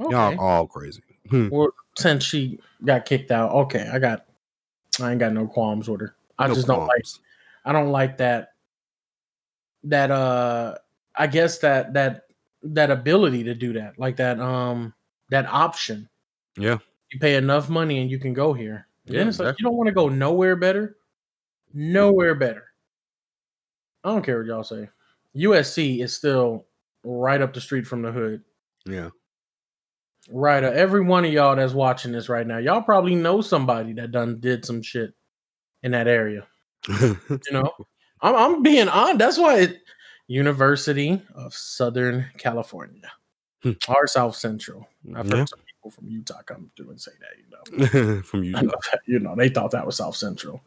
Okay. Y'all all crazy. Hmm. Well, since she got kicked out, okay, I got, I ain't got no qualms with her. I No just don't like. I don't like that, that uh, I guess that that that ability to do that, like that um that option. Yeah. You pay enough money and you can go here. And Yeah, it's like you don't want to go nowhere better, nowhere better. I don't care what y'all say. USC is still right up the street from the hood. Yeah. Right. Uh, every one of y'all that's watching this right now, y'all probably know somebody that done did some shit in that area. <laughs> You know, I'm, I'm being on. That's why it, University of Southern California Hmm. or South Central. I've heard Yeah. some people from Utah come through and say that. You know, <laughs> From you. you know, they thought that was South Central.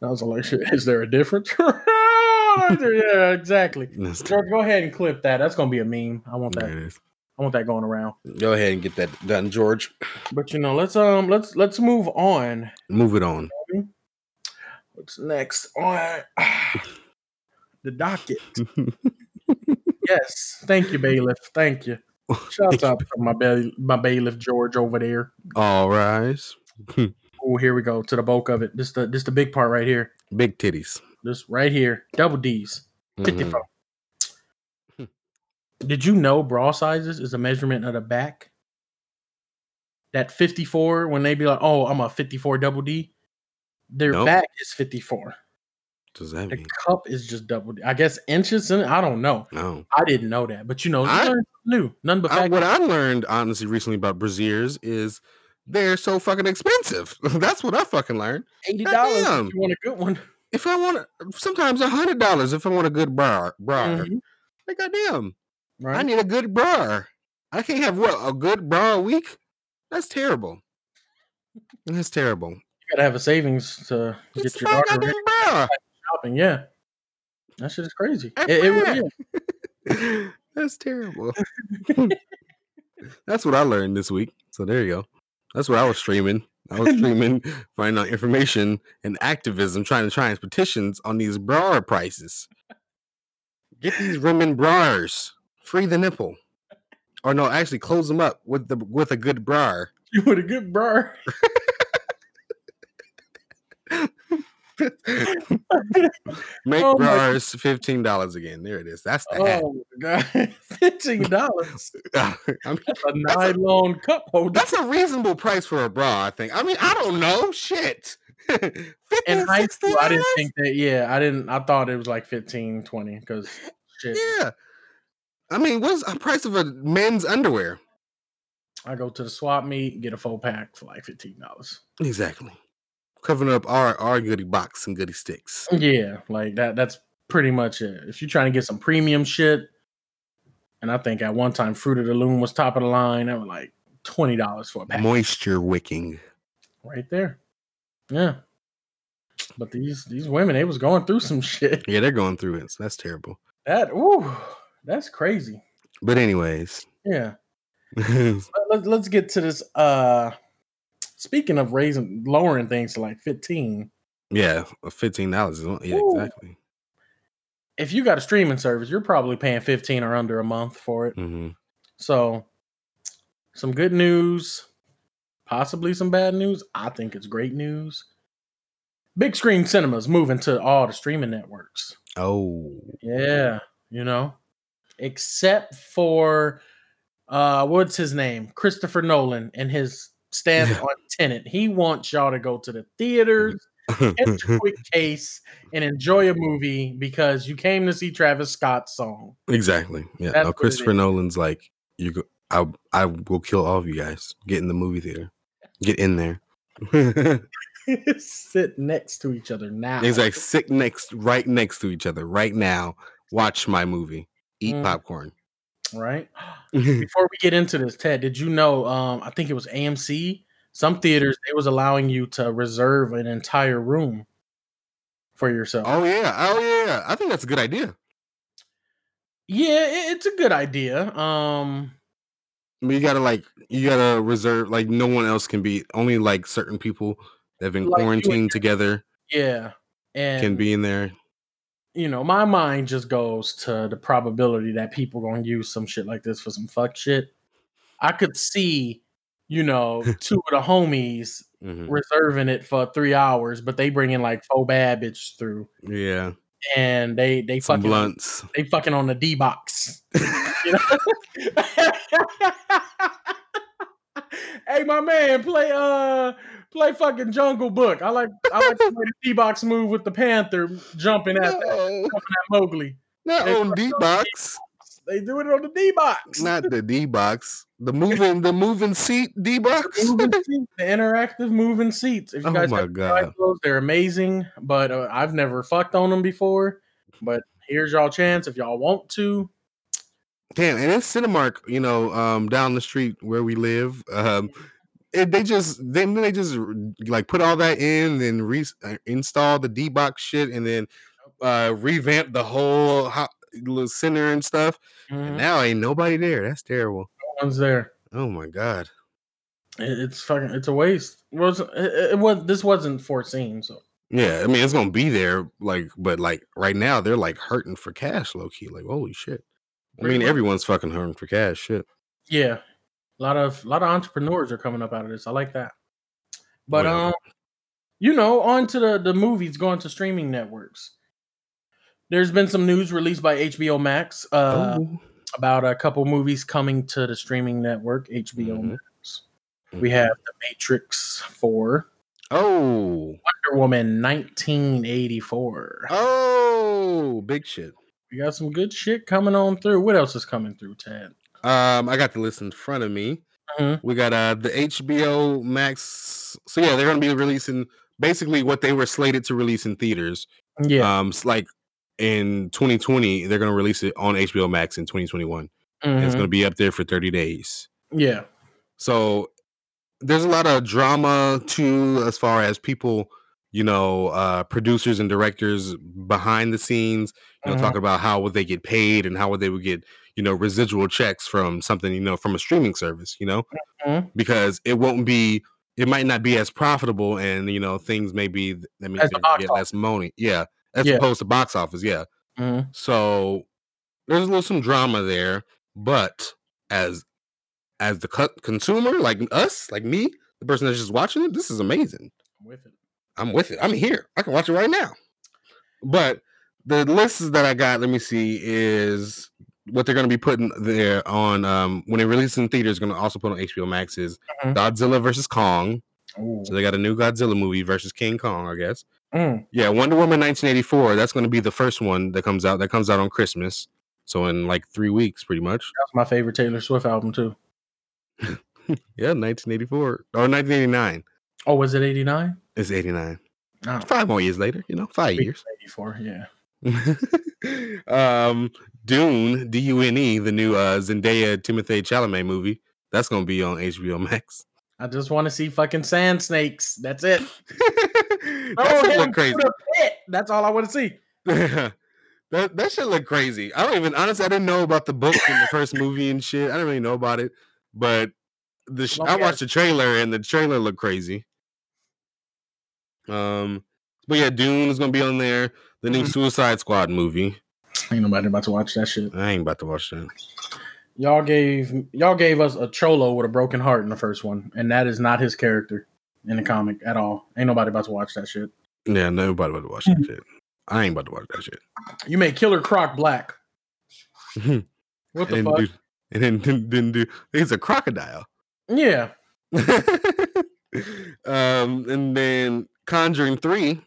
And I was like, <laughs> is there a difference? <laughs> yeah, exactly. George, go ahead and clip that. That's gonna be a meme. I want that. I want that going around. Go ahead and get that done, George. But you know, let's um let's let's move on. Move it on. What's next on <sighs> the docket? <laughs> Yes, thank you, bailiff. Thank you. <laughs> Shout out to my bail- my bailiff George over there. All rise. <laughs> Oh, here we go to the bulk of it. This the this the big part right here. Big titties. This right here, double D's, Mhm. 54. Did you know bra sizes is a measurement of the back? That 54, when they be like, oh, I'm a 54 double D, their Nope. back is 54. Does that The mean? cup is just double I guess inches in it. I don't know. No. I didn't know that. But you know, you I- new. None but I, what I learned honestly recently about braziers is they're so fucking expensive. <laughs> That's what I fucking learned. $80 if you want a good one. If I want, sometimes a hundred dollars if I want a good bra. Bra. Mhm. Like goddamn, I need a good bra. I can't have what a good bra a week. That's terrible. That's terrible. You gotta have a savings to It's get your daughter bra. Shopping. Yeah. That shit is crazy. It, it is. <laughs> That's terrible. <laughs> That's what I learned this week. So there you go. That's what I was streaming. I was <laughs> streaming, finding out information and activism, trying to try and petitions on these bra prices. Get these women bras. Free the nipple. Or no, actually close them up with the with a good bra. You with a good bra. <laughs> Make Oh my bras fifteen dollars again. There it is. That's the hat. Oh god. <laughs> Fifteen dollars. <laughs> I mean, A nylon cup holder. That's a reasonable price for a bra, I think. I mean, I don't know. Shit. 15, in high school, I didn't think that. Yeah, I didn't. I thought it was like 15, 20 because shit. Yeah. I mean, what's the price of a men's underwear? I go to the swap meet, get a full pack for like fifteen dollars. Exactly. Covering up our, our goodie box and goodie sticks. Yeah, like that. That's pretty much it. If you're trying to get some premium shit, and I think at one time Fruit of the Loom was top of the line. That was like twenty dollars for a pack, Moisture wicking. right there. Yeah. But these these women, they was going through some <laughs> shit. Yeah, they're going through it. So that's terrible. That ooh, that's crazy. But anyways. Yeah. <laughs> Let, let, let's get to this. Uh speaking of raising lowering things to like 15. yeah, fifteen dollars yeah, Ooh. exactly. If you got a streaming service, you're probably paying 15 or under a month for it. hmm So some good news, possibly some bad news. I think it's great news. Big screen cinemas moving to all the streaming networks. Oh. Yeah, you know, except for uh what's his name? Christopher Nolan and his stance Yeah. on Tenet. He wants y'all to go to the theaters, <laughs> get your quick case, and enjoy a movie because you came to see Travis Scott's song. exactly. Yeah. That's No, what it Christopher. Nolan's like, you go I I will kill all of you guys. Get in the movie theater. Get in there. <laughs> <laughs> Sit next to each other now. He's like sit next, right next to each other, right now. Watch my movie. Eat Mm. popcorn. Right? <laughs> Before we get into this, Ted, did you know? Um, I think it was AMC. Some theaters they was allowing you to reserve an entire room for yourself. oh yeah, oh yeah. I think that's a good idea. Yeah, it- it's a good idea. Um, I mean, you gotta like, you gotta reserve. Like, no one else can be. Only like certain people that have been Like quarantined together yeah, and can be in there. You know, my mind just goes to the probability that people gonna use some shit like this for some fuck shit. I could see, you know, <laughs> two of the homies Mhm. reserving it for three hours, but they bring in like four bad bitches through, Yeah, and they they some fucking blunts. they fucking on the D box. You know? <laughs> <laughs> hey, my man, play uh play fucking Jungle Book. I like I like the way the D box move with the panther jumping at, No, jumping at Mowgli. not on D box. They do it on the D box. Not the D box. The moving the moving seat D box. The interactive moving seats. If you Oh guys my have tried God. those, they're amazing. But uh, I've never fucked on them before. But here's y'all chance if y'all want to. Damn, and it's Cinemark, you know, um, down the street where we live. Um, it, they just then they just like put all that in, then re- uh, install the D box shit, and then uh, revamp the whole ho- little center and stuff. And Mhm. now ain't nobody there. That's terrible. No one's there. Oh my god. It- It's fucking. It's a waste. It was it, it was this wasn't foreseen. So Yeah, I mean it's gonna be there, like, but like right now they're like hurting for cash, low key. Like, holy shit. I mean, everyone's fucking hurting for cash. Shit. yeah, a lot of a lot of entrepreneurs are coming up out of this. I like that. But Well. um, you know, on to the the movies going to streaming networks. There's been some news released by HBO Max uh, oh. about a couple movies coming to the streaming network HBO Mhm. Max. We have The Matrix 4, Oh. Wonder Woman 1984. Oh, big shit. We got some good shit coming on through. What else is coming through, Ted? Um, I got the list in front of me. Mhm. We got uh the HBO Max. So yeah, they're gonna be releasing basically what they were slated to release in theaters. Yeah. Um, like in 2020, they're gonna release it on HBO Max in 2021. And it's gonna be up there for 30 days. Yeah. So there's a lot of drama too, as far as people, you know, uh producers and directors behind the scenes, you know, Mhm. talking about how would they get paid and how would they would get, you know, residual checks from something, you know, from a streaming service, you know, Mhm. because it won't be it might not be as profitable and you know things may be that means As they the box get less money. Yeah. As Yeah. opposed to box office, yeah. Mhm. So there's a little some drama there, but as as the co- consumer, like us, like me, the person that's just watching it, this is amazing. I'm with it. I'm with it. I'm here. I can watch it right now. But the list that I got, let me see, is what they're going to be putting there on um when they release in theaters. Going to also put on HBO Max is Mhm. Godzilla versus Kong. Ooh. So they got a new Godzilla movie versus King Kong, I guess. Mm. Yeah, Wonder Woman 1984. That's going to be the first one that comes out. That comes out on Christmas. So in like three weeks, pretty much. That's my favorite Taylor Swift album too. <laughs> Yeah, 1984 or 1989. Oh, was it 89? It's 89. Five more years later, you know, five years. 84, yeah. <laughs> um, Dune, D U N E, the new uh, Zendaya Timothée Chalamet movie. That's gonna be on HBO Max. I just want to see fucking sand snakes. That's it. <laughs> that should look crazy. to the pit. That's all I want to see. <laughs> that that should look crazy. I don't even honestly. I didn't know about the book in the first movie and shit. I didn't really know about it, but the sh- I watched the trailer and the trailer looked crazy. Um, but yeah, Dune is gonna be on there. The new Mhm. Suicide Squad movie. Ain't nobody about to watch that shit. I ain't about to watch that. Y'all gave y'all gave us a cholo with a broken heart in the first one, and that is not his character in the comic at all. Ain't nobody about to watch that shit. Yeah, nobody about to watch that shit. I ain't about to watch that shit. You made Killer Croc black. <laughs> What the and fuck? do, and then didn't, didn't do. He's a crocodile. Yeah. <laughs> um, and then Conjuring Three.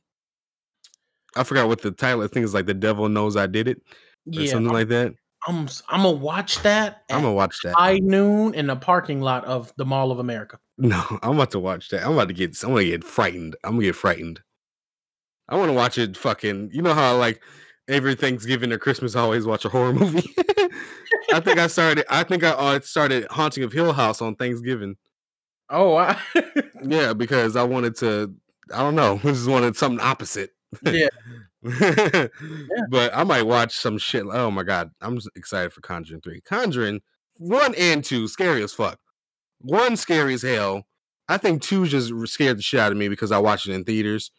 I forgot what the title. I think it's like the devil knows I did it or Yeah. something like that. I'm I'm gonna watch that I'm gonna watch that. high noon in the parking lot of the Mall of America. no, <laughs> I'm about to watch that. I'm about to get. I'm gonna get frightened. I'm gonna get frightened. I want to watch it. Fucking. You know how like every Thanksgiving or Christmas I always watch a horror <laughs> movie. I think I started. I think I uh, started Haunting of Hill House on Thanksgiving. Oh, I, <laughs> Yeah, because I wanted to. I don't know. I just wanted something opposite. <laughs> yeah. But I might watch some shit. Oh my god, I'm excited for Conjuring Three. Conjuring one and two, scary as fuck. One scary as hell. I think two just scared the shit out of me because I watched it in theaters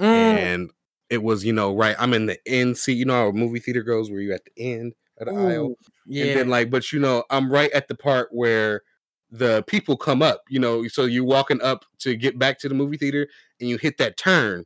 Mm, and it was, you know, right. I'm in the end seat. You know how a movie theater goes where you're at the end of the aisle. yeah. And then like, but you know, I'm right at the part where the people come up, you know, so you're walking up to get back to the movie theater and you hit that turn.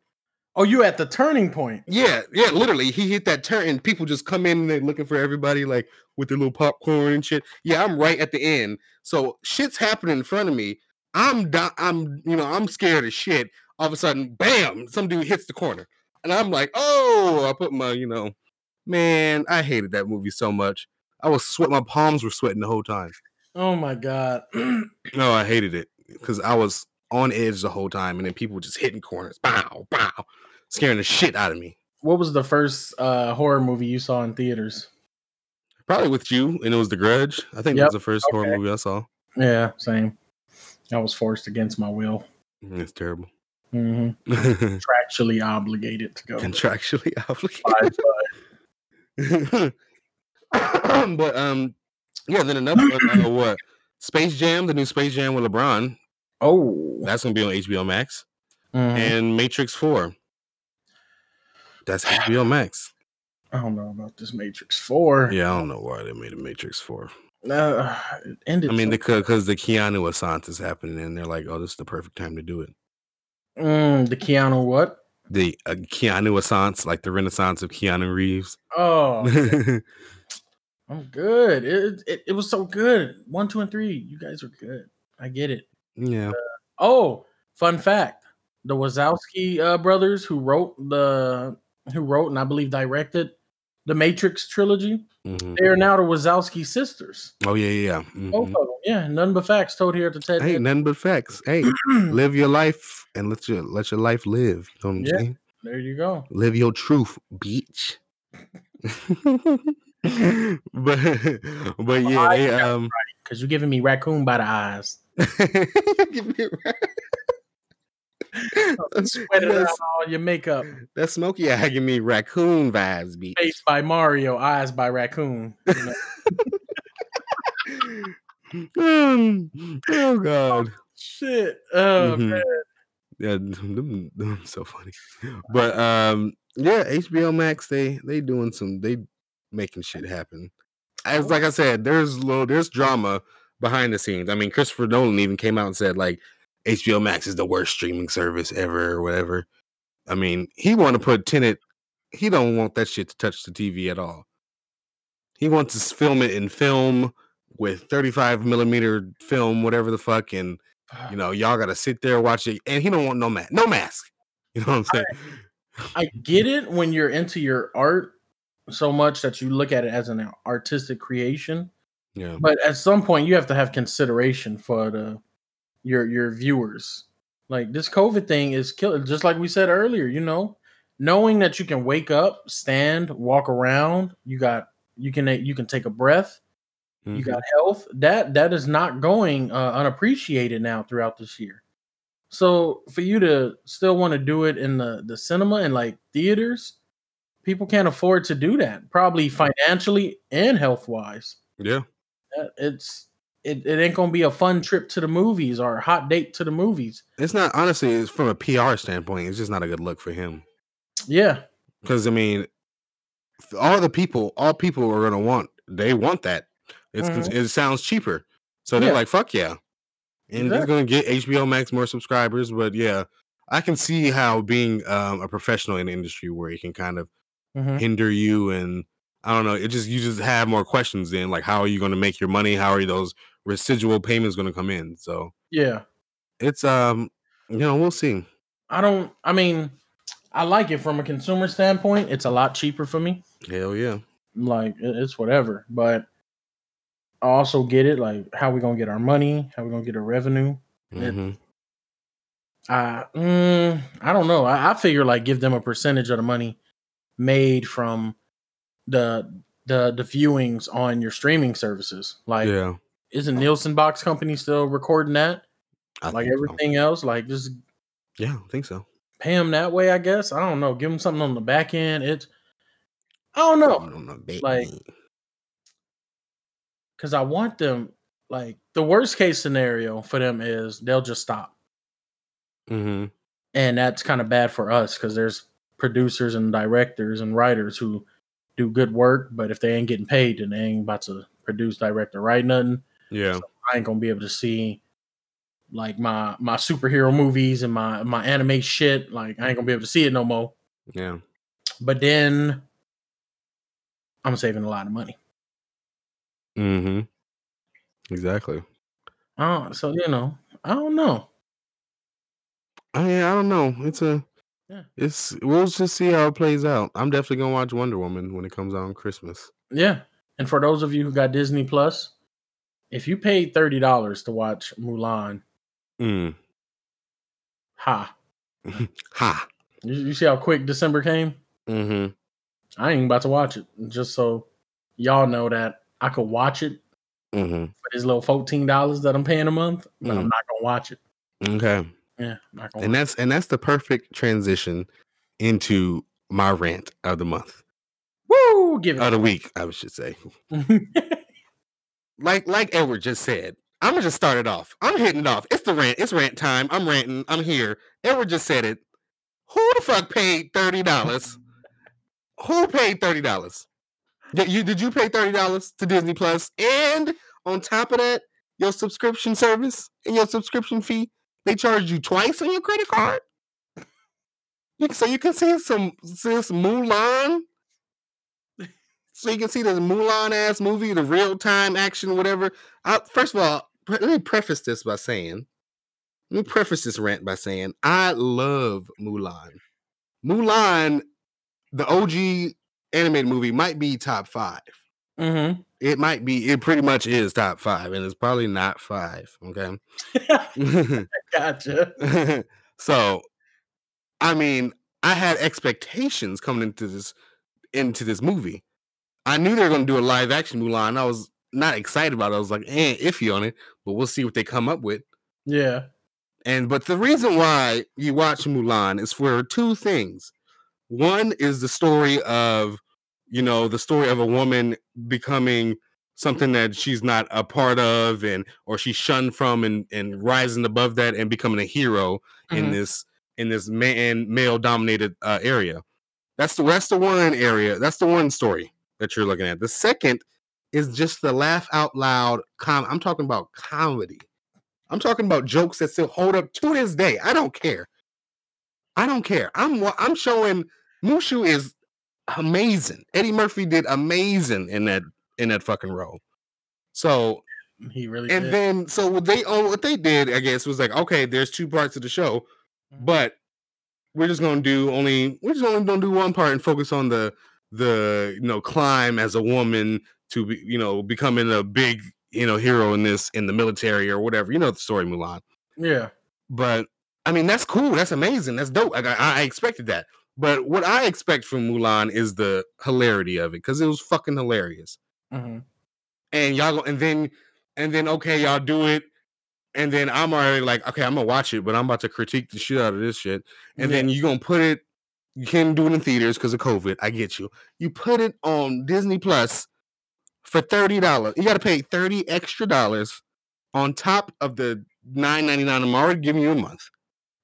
Oh, you at the turning point. Yeah, yeah, literally. He hit that turn and people just come in and they're looking for everybody like with their little popcorn and shit. Yeah, I'm right at the end. So shit's happening in front of me. I'm I'm you know, I'm scared as shit. All of a sudden, bam, some dude hits the corner. And I'm like, oh, I put my, you know, man, I hated that movie so much. I was sweat. My palms were sweating the whole time. Oh my god. <clears throat> No, I hated it because I was on edge the whole time, and then people just hitting corners, bow, bow, scaring the shit out of me. what was the first uh horror movie you saw in theaters? Probably with you, and it was The Grudge. I think that was the first horror movie I saw. Yeah, same. I was forced against my will. Mm, It's terrible. hmm <laughs> Contractually obligated to go. Contractually <laughs> obligated. <coughs> but um, yeah. Then another one, uh, what? Space Jam, the new Space Jam with LeBron. Oh, That's gonna be on HBO Max. Mhm. And Matrix Four. That's HBO Max. I don't know about this Matrix Four. Yeah, I don't know why they made a Matrix Four. Uh, it ended. I mean, because the Keanussance is happening, and they're like, "Oh, this is the perfect time to do it." Mm, the Keanu what? The uh, Keanussance, like the Renaissance of Keanu Reeves. Oh, <laughs> I'm good. It, it it was so good. One, two, and three. You guys are good. I get it. Yeah, Oh, fun fact: the Wachowski uh, brothers who wrote the who wrote and I believe directed the Matrix trilogy. mhm. They are now the Wachowski sisters. Oh yeah, yeah. yeah. Both of them. Yeah, none but facts told here at the TED. Hey, nothing but facts. Hey, <clears throat> live your life and let your let your life live. You know what I'm Yeah. saying? there you go. Live your truth, bitch. <laughs> but but yeah, they um Because you're giving me raccoon by the eyes. <laughs> Give me. Sweating around all your makeup. That smoky eye give me raccoon vibes, bitch. Face by Mario, eyes by raccoon. you know? <laughs> Um, oh god. Shit. Oh Mhm. man. Yeah, them, them so funny. But um, yeah, HBO Max they they doing some they making shit happen. As like I said, there's little there's drama behind the scenes. I mean, Christopher Nolan even came out and said like HBO Max is the worst streaming service ever or whatever. I mean, he want to put Tenet. He don't want that shit to touch the TV at all. He wants to film it in film with 35 millimeter film, whatever the fuck, and you know, y'all gotta sit there watch it, and he don't want no mask, no mask. <laughs> You know what I'm saying? I get it when you're into your art so much that you look at it as an artistic creation, Yeah, but at some point you have to have consideration for the your your viewers. Like this COVID thing is killing. Just like we said earlier, you know, knowing that you can wake up, stand, walk around, you got you can you can take a breath, you Mhm. got health. That that is not going uh, unappreciated now throughout this year. So for you to still want to do it in the the cinema and like theaters, people can't afford to do that. Probably financially and health wise. yeah, It's it, it ain't gonna be a fun trip to the movies or a hot date to the movies. it's not honestly. It's from a PR standpoint. It's just not a good look for him Yeah, because I mean, all the people, all people are gonna want. They want that. It's cons- it sounds cheaper, so they're Yeah. like, "Fuck yeah!" And it's Exactly. gonna get HBO Max more subscribers. But yeah, I can see how being um, a professional in the industry where it can kind of Mhm. hinder you and I don't know. It just you just have more questions then. Like, how are you going to make your money? How are those residual payments going to come in? So yeah. it's um, you know, we'll see. I don't. I mean, I like it from a consumer standpoint. It's a lot cheaper for me. Hell yeah. like it's whatever but i also get it like how we gonna get our money how we gonna get our revenue It- Mhm. uh mm, i don't know I, I figure like give them a percentage of the money made from the the the viewings on your streaming services like yeah. isn't nielsen box company still recording that I like think so. everything else like just Yeah, I think so. pay them that way i guess i don't know give them something on the back end it's i don't know Something on the back like- because I want them like the worst case scenario for them is they'll just stop. Mhm. And that's kind of bad for us because there's producers and directors and writers who do good work, but if they ain't getting paid, then they ain't about to produce, direct, or write nothing. Yeah. I ain't gonna be able to see like my my superhero movies and my my anime shit. Like I ain't gonna be able to see it no more. Yeah. But then I'm saving a lot of money. Mm-hmm. Exactly. Uh, so you know, I don't know. I I don't know. It's a Yeah. it's we'll just see how it plays out. I'm definitely gonna watch Wonder Woman when it comes out on Christmas. Yeah, And for those of you who got Disney Plus, if you paid thirty dollars to watch Mulan, Mm. ha, <laughs> Ha. you, you see how quick December came? Mm-hmm. I ain't about to watch it. Just so y'all know that I could watch it Mm-hmm. for this little fourteen dollars that I'm paying a month, but I'm Mm. not gonna watch it. Okay. Yeah, I'm not gonna. And that's and that's the perfect transition into my rant of the month. it. Woo! Give Of the week, I should say. Like like Edward just said, I'm gonna just start it off. I'm hitting it off. It's the rant. It's rant time. I'm ranting. I'm here. Edward just said it. Who the fuck paid thirty dollars? Who paid thirty dollars? Did you did you pay thirty dollars to Disney Plus? And on top of that, your subscription service and your subscription fee, they charge you twice on your credit card. So you can see some some Mulan. So you can see the Mulan ass movie, the real time action, whatever. I, first of all, let me preface this by saying, let me preface this rant by saying, I love Mulan. Mulan, the OG animated movie, might be top five. Mm-hmm. It might be. It pretty much is top five, and it's probably not five. Okay. <laughs> gotcha. <laughs> so, I mean, I had expectations coming into this into this movie. I knew they were going to do a live action Mulan. I was not excited about it. I was like, eh, iffy on it, but we'll see what they come up with. Yeah. And but the reason why you watch Mulan is for two things. One is the story of, you know, the story of a woman becoming something that she's not a part of and or she's shunned from and and rising above that and becoming a hero in Mhm. this in this man male dominated uh, area. That's the that's the one area. That's the one story that you're looking at. The second is just the laugh out loud com. I'm talking about comedy. I'm talking about jokes that still hold up to this day. I don't care. I don't care. I'm I'm showing Mushu is amazing. Eddie Murphy did amazing in that in that fucking role. So He really and did. then so what they oh, what they did, I guess, was like, okay, there's two parts of the show, Mhm. but we're just gonna do only we're just only gonna do one part and focus on the the you know climb as a woman to be you know becoming a big you know hero in this in the military or whatever. You know the story, Mulan. yeah. But I mean, that's cool. That's amazing. That's dope. Like, I, I expected that. But what I expect from Mulan is the hilarity of it because it was fucking hilarious. hmm And y'all, and then, and then, okay, y'all do it. And then I'm already like, okay, I'm gonna watch it, but I'm about to critique the shit out of this shit. And then you're gonna put it, you can't do it in theaters because of COVID. I get you. You put it on Disney Plus for thirty dollars. You got to pay thirty extra dollars on top of the nine ninety nine. I'm already giving you a month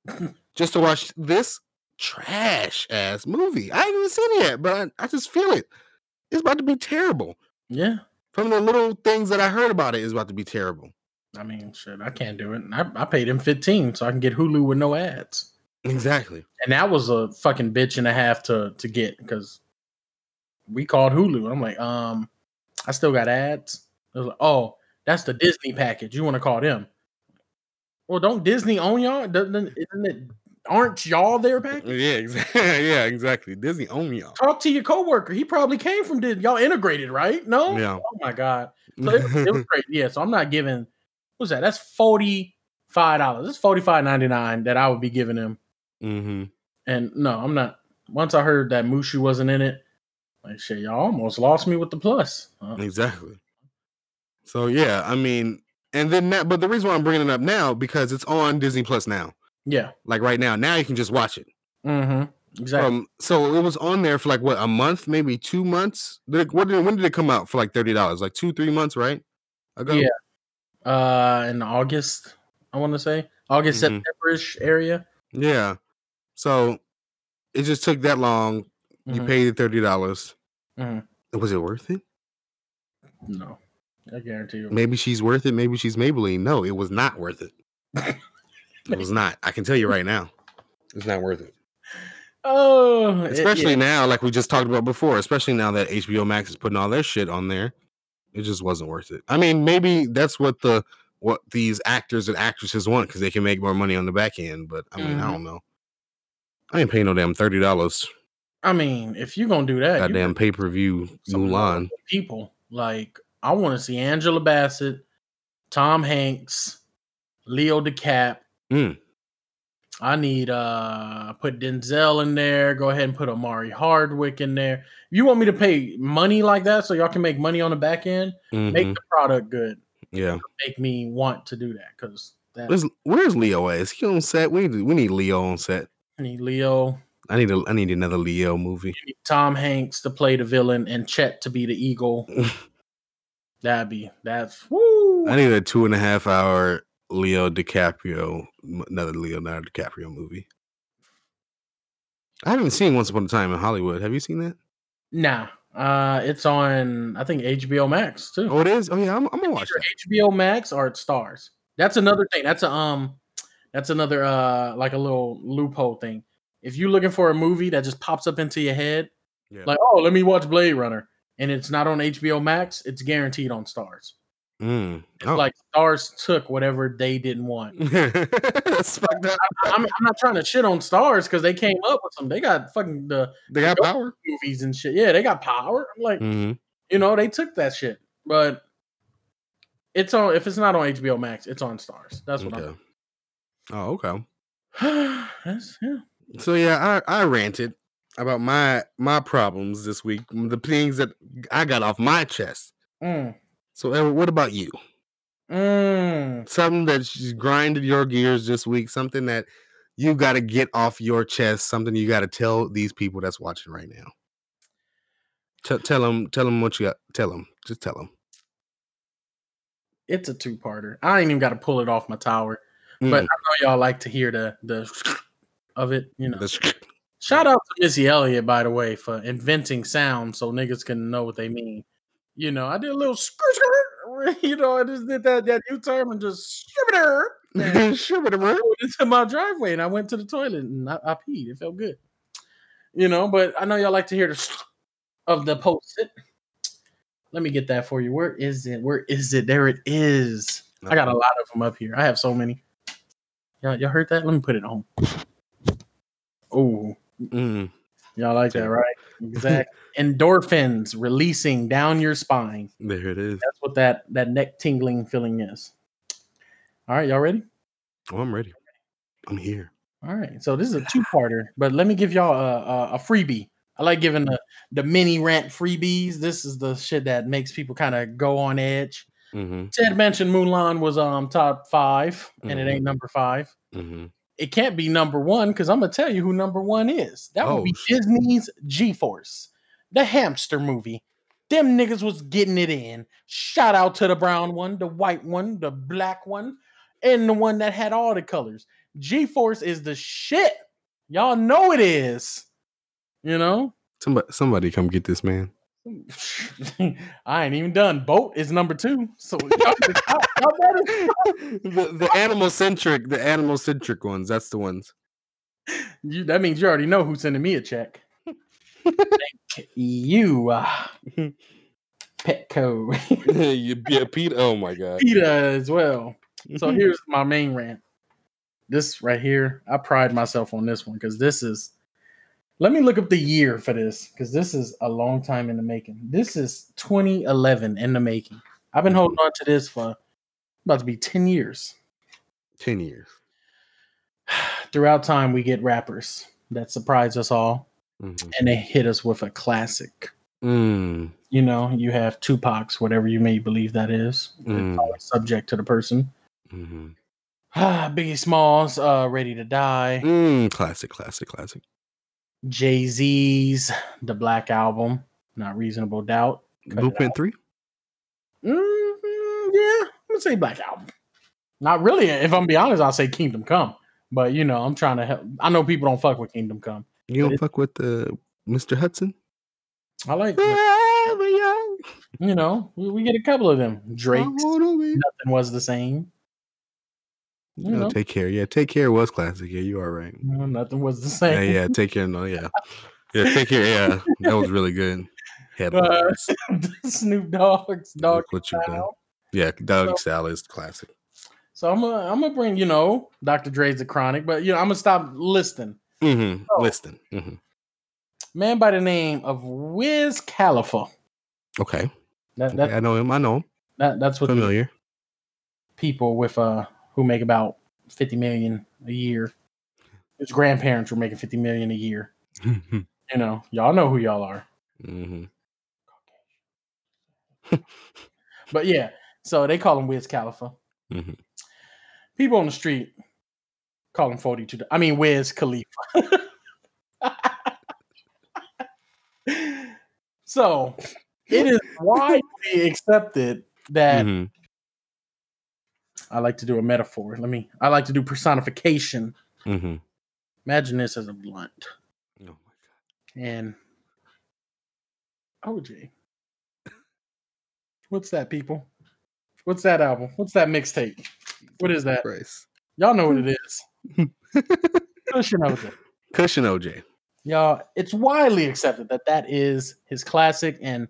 <laughs> just to watch this trash ass movie. I haven't even seen it yet, but I, I just feel it. It's about to be terrible. yeah. From the little things that I heard about it, it's about to be terrible. I mean, shit, I can't do it. I, I paid him 15 so I can get Hulu with no ads. Exactly. And that was a fucking bitch and a half to to get because we called Hulu. I'm like, um, I still got ads. Like, oh, that's the Disney package. You want to call them? Well, don't Disney own y'all? Doesn't isn't it? Aren't y'all their package? Yeah, exactly. <laughs> yeah, exactly. Disney own y'all. Talk to your coworker. He probably came from Disney. Y'all integrated, right? No. Yeah. Oh my god. <laughs> So it, was- it was great. Yeah. So I'm not giving. What's that? That's forty five dollars. It's forty five ninety nine that I would be giving him. hmm And no, I'm not. Once I heard that Mushu wasn't in it, like shit, y'all almost lost me with the plus. Uh, Exactly. So yeah, I mean, and then that, but the reason why I'm bringing it up now because it's on Disney Plus now. Yeah. Like right now, now you can just watch it. Mm-hmm. Exactly. Um, so it was on there for like what a month, maybe two months. Did it, what did when did it come out for like thirty dollars? Like two, three months, right? Ago. Yeah. uh, in August, I want to say August, Mhm. September-ish area. Yeah. So it just took that long. You Mhm. paid thirty dollars. Mhm. Was it worth it? No, I guarantee you. Maybe she's worth it. Maybe she's Maybelline. No, it was not worth it. <laughs> it was not. I can tell you right now, it's not worth it. Oh, it- Especially yeah. now, like we just talked about before. Especially now that HBO Max is putting all their shit on there, it just wasn't worth it. I mean, maybe that's what the what these actors and actresses want because they can make more money on the back end. But I mean, I Mhm. don't know. I ain't paying no damn thirty dollars. I mean, if you're gonna do that, Goddamn pay per view Mulan. people. Like I want to see Angela Bassett, Tom Hanks, Leo DeCap. Mm. I need uh put Denzel in there. Go ahead and put Omari Hardwick in there. You want me to pay money like that so y'all can make money on the back end? Make Mhm. the product good. Yeah. Make me want to do that because that Where's, where's Leo at? Is he on set? We need we need Leo on set. I need Leo, I need a I need another Leo movie. Need Tom Hanks to play the villain, and Chet to be the eagle. <laughs> That'd be that's woo. I need a two and a half hour Leo DiCaprio, another Leonardo DiCaprio movie. I haven't seen Once Upon a Time in Hollywood. Have you seen that? Nah, uh, it's on I think HBO Max too. Oh, it is. Oh yeah, I'm, I'm gonna watch that. HBO Max or it stars. That's another thing. That's a um, that's another uh, like a little loophole thing. If you're looking for a movie that just pops up into your head, Yeah. like oh, let me watch Blade Runner, and it's not on HBO Max, it's guaranteed on Starz. Mm. It's Oh. like Starz took whatever they didn't want. <laughs> That's fucked up. I'm, I'm not trying to shit on Starz because they came up with some. They got fucking the They got power. movies and shit. Yeah, they got power. I'm like, mm-hmm. you know, they took that shit, but it's on. If it's not on HBO Max, it's on Starz. That's what Okay. Oh, okay. I'm. <sighs> That's, yeah. So yeah, I I ranted about my my problems this week, the things that I got off my chest. Mm. So Edward, what about you? Mm. Something that's grinded your gears this week, something that you got to get off your chest, something you got to tell these people that's watching right now. Tell tell them tell them what you got. Tell them, just tell them. It's a two parter. I ain't even got to pull it off my tower, Mm. but I know y'all like to hear the the <sniffs> of it. You know, That's- shout out to Missy Elliott by the way for inventing sound so niggas can know what they mean. You know, I did a little skirt, skirt, <laughs> you know, I just did that that U turn and just skirt and <laughs> Sure, but I went into my driveway and I went to the toilet and I, I peed. It felt good. You know, but I know y'all like to hear the of the post it. Let me get that for you. Where is it? Where is it? There it is. I got a lot of them up here. I have so many. Y'all, y'all heard that? Let me put it on. Oh, Mm. y'all like that, right? Exactly. Endorphins releasing down your spine. There it is. That's what that that neck tingling feeling is. All right, y'all ready? Oh, I'm ready. I'm here. All right, so this is a two-parter, but let me give y'all a, a, a freebie. I like giving the the mini rant freebies. This is the shit that makes people kind of go on edge. Mm-hmm. Ted mentioned Mulan was um top five, and it ain't number five. Mm-hmm. It can't be number one because I'm gonna tell you who number one is. That would Oh, be shit. Disney's G-Force, the hamster movie. Them niggas was getting it in. Shout out to the brown one, the white one, the black one, and the one that had all the colors. G-Force is the shit. Y'all know it is. You know? Somebody, somebody, come get this man. <laughs> I ain't even done. Bolt is number two. So <laughs> the, the animal centric, the animal centric ones. That's the ones. you, that means you already know who's sending me a check. Thank <laughs> you, uh, Petco, you, yeah, Pete. Oh my god. PETA as well. So here's my main rant. This right here, I pride myself on this one because this is. Let me look up the year for this because this is a long time in the making. This is 2011 in the making. I've been holding on to this for about to be 10 years. ten years. <sighs> Throughout time, we get rappers that surprise us all Mhm. and they hit us with a classic. Mm, You know, you have Tupac's, whatever you may believe that is. Mm. It's always subject to the person. mhm. Ah, <sighs> Biggie Smalls, uh, Ready to Die. Mm, classic, classic, classic. Jay Z's The Black Album, Not Reasonable Doubt. Cut Blueprint three. Mhm, yeah, I'm gonna say Black Album. Not really. If I'm be honest, I'll say Kingdom Come. But you know, I'm trying to help. I know people don't fuck with Kingdom Come. You don't fuck with the Mr. Hudson. I like, Forever young. you know, we, we get a couple of them. Drake, I wanna be- nothing was the same. You No, know. take care. Yeah, take care was classic. Yeah, you are right. No, nothing was the same. yeah, yeah, take care. No, yeah, yeah, take care. Yeah, that was really good. <laughs> Uh, <laughs> Snoop Dogg's Dog what you've done. Style. Yeah, dog So- style is classic. So I'm gonna I'm gonna bring you know Dr. Dre's the Chronic, but you know I'm gonna stop listing. Mm-hmm. Oh. Listen. Mm-hmm. Man by the name of Wiz Khalifa. Okay. That, that, I know him. I know him. that that's what Familiar. people with uh who make about fifty million a year. His grandparents were making fifty million a year. <laughs> You know, y'all know who y'all are. <laughs> But yeah, so they call him Wiz Khalifa. Mhm. People on the street call him 42. I mean, Wiz Khalifa. <laughs> so it is widely accepted that Mhm. I like to do a metaphor. Let me, I like to do personification. Mhm. Imagine this as a blunt Oh my god! and OJ. What's that, people? What's that album? What's that mixtape? What is that? Christ. Y'all know what it is. <laughs> Kush and OJ. Kush and OJ. Y'all, it's widely accepted that that is his classic and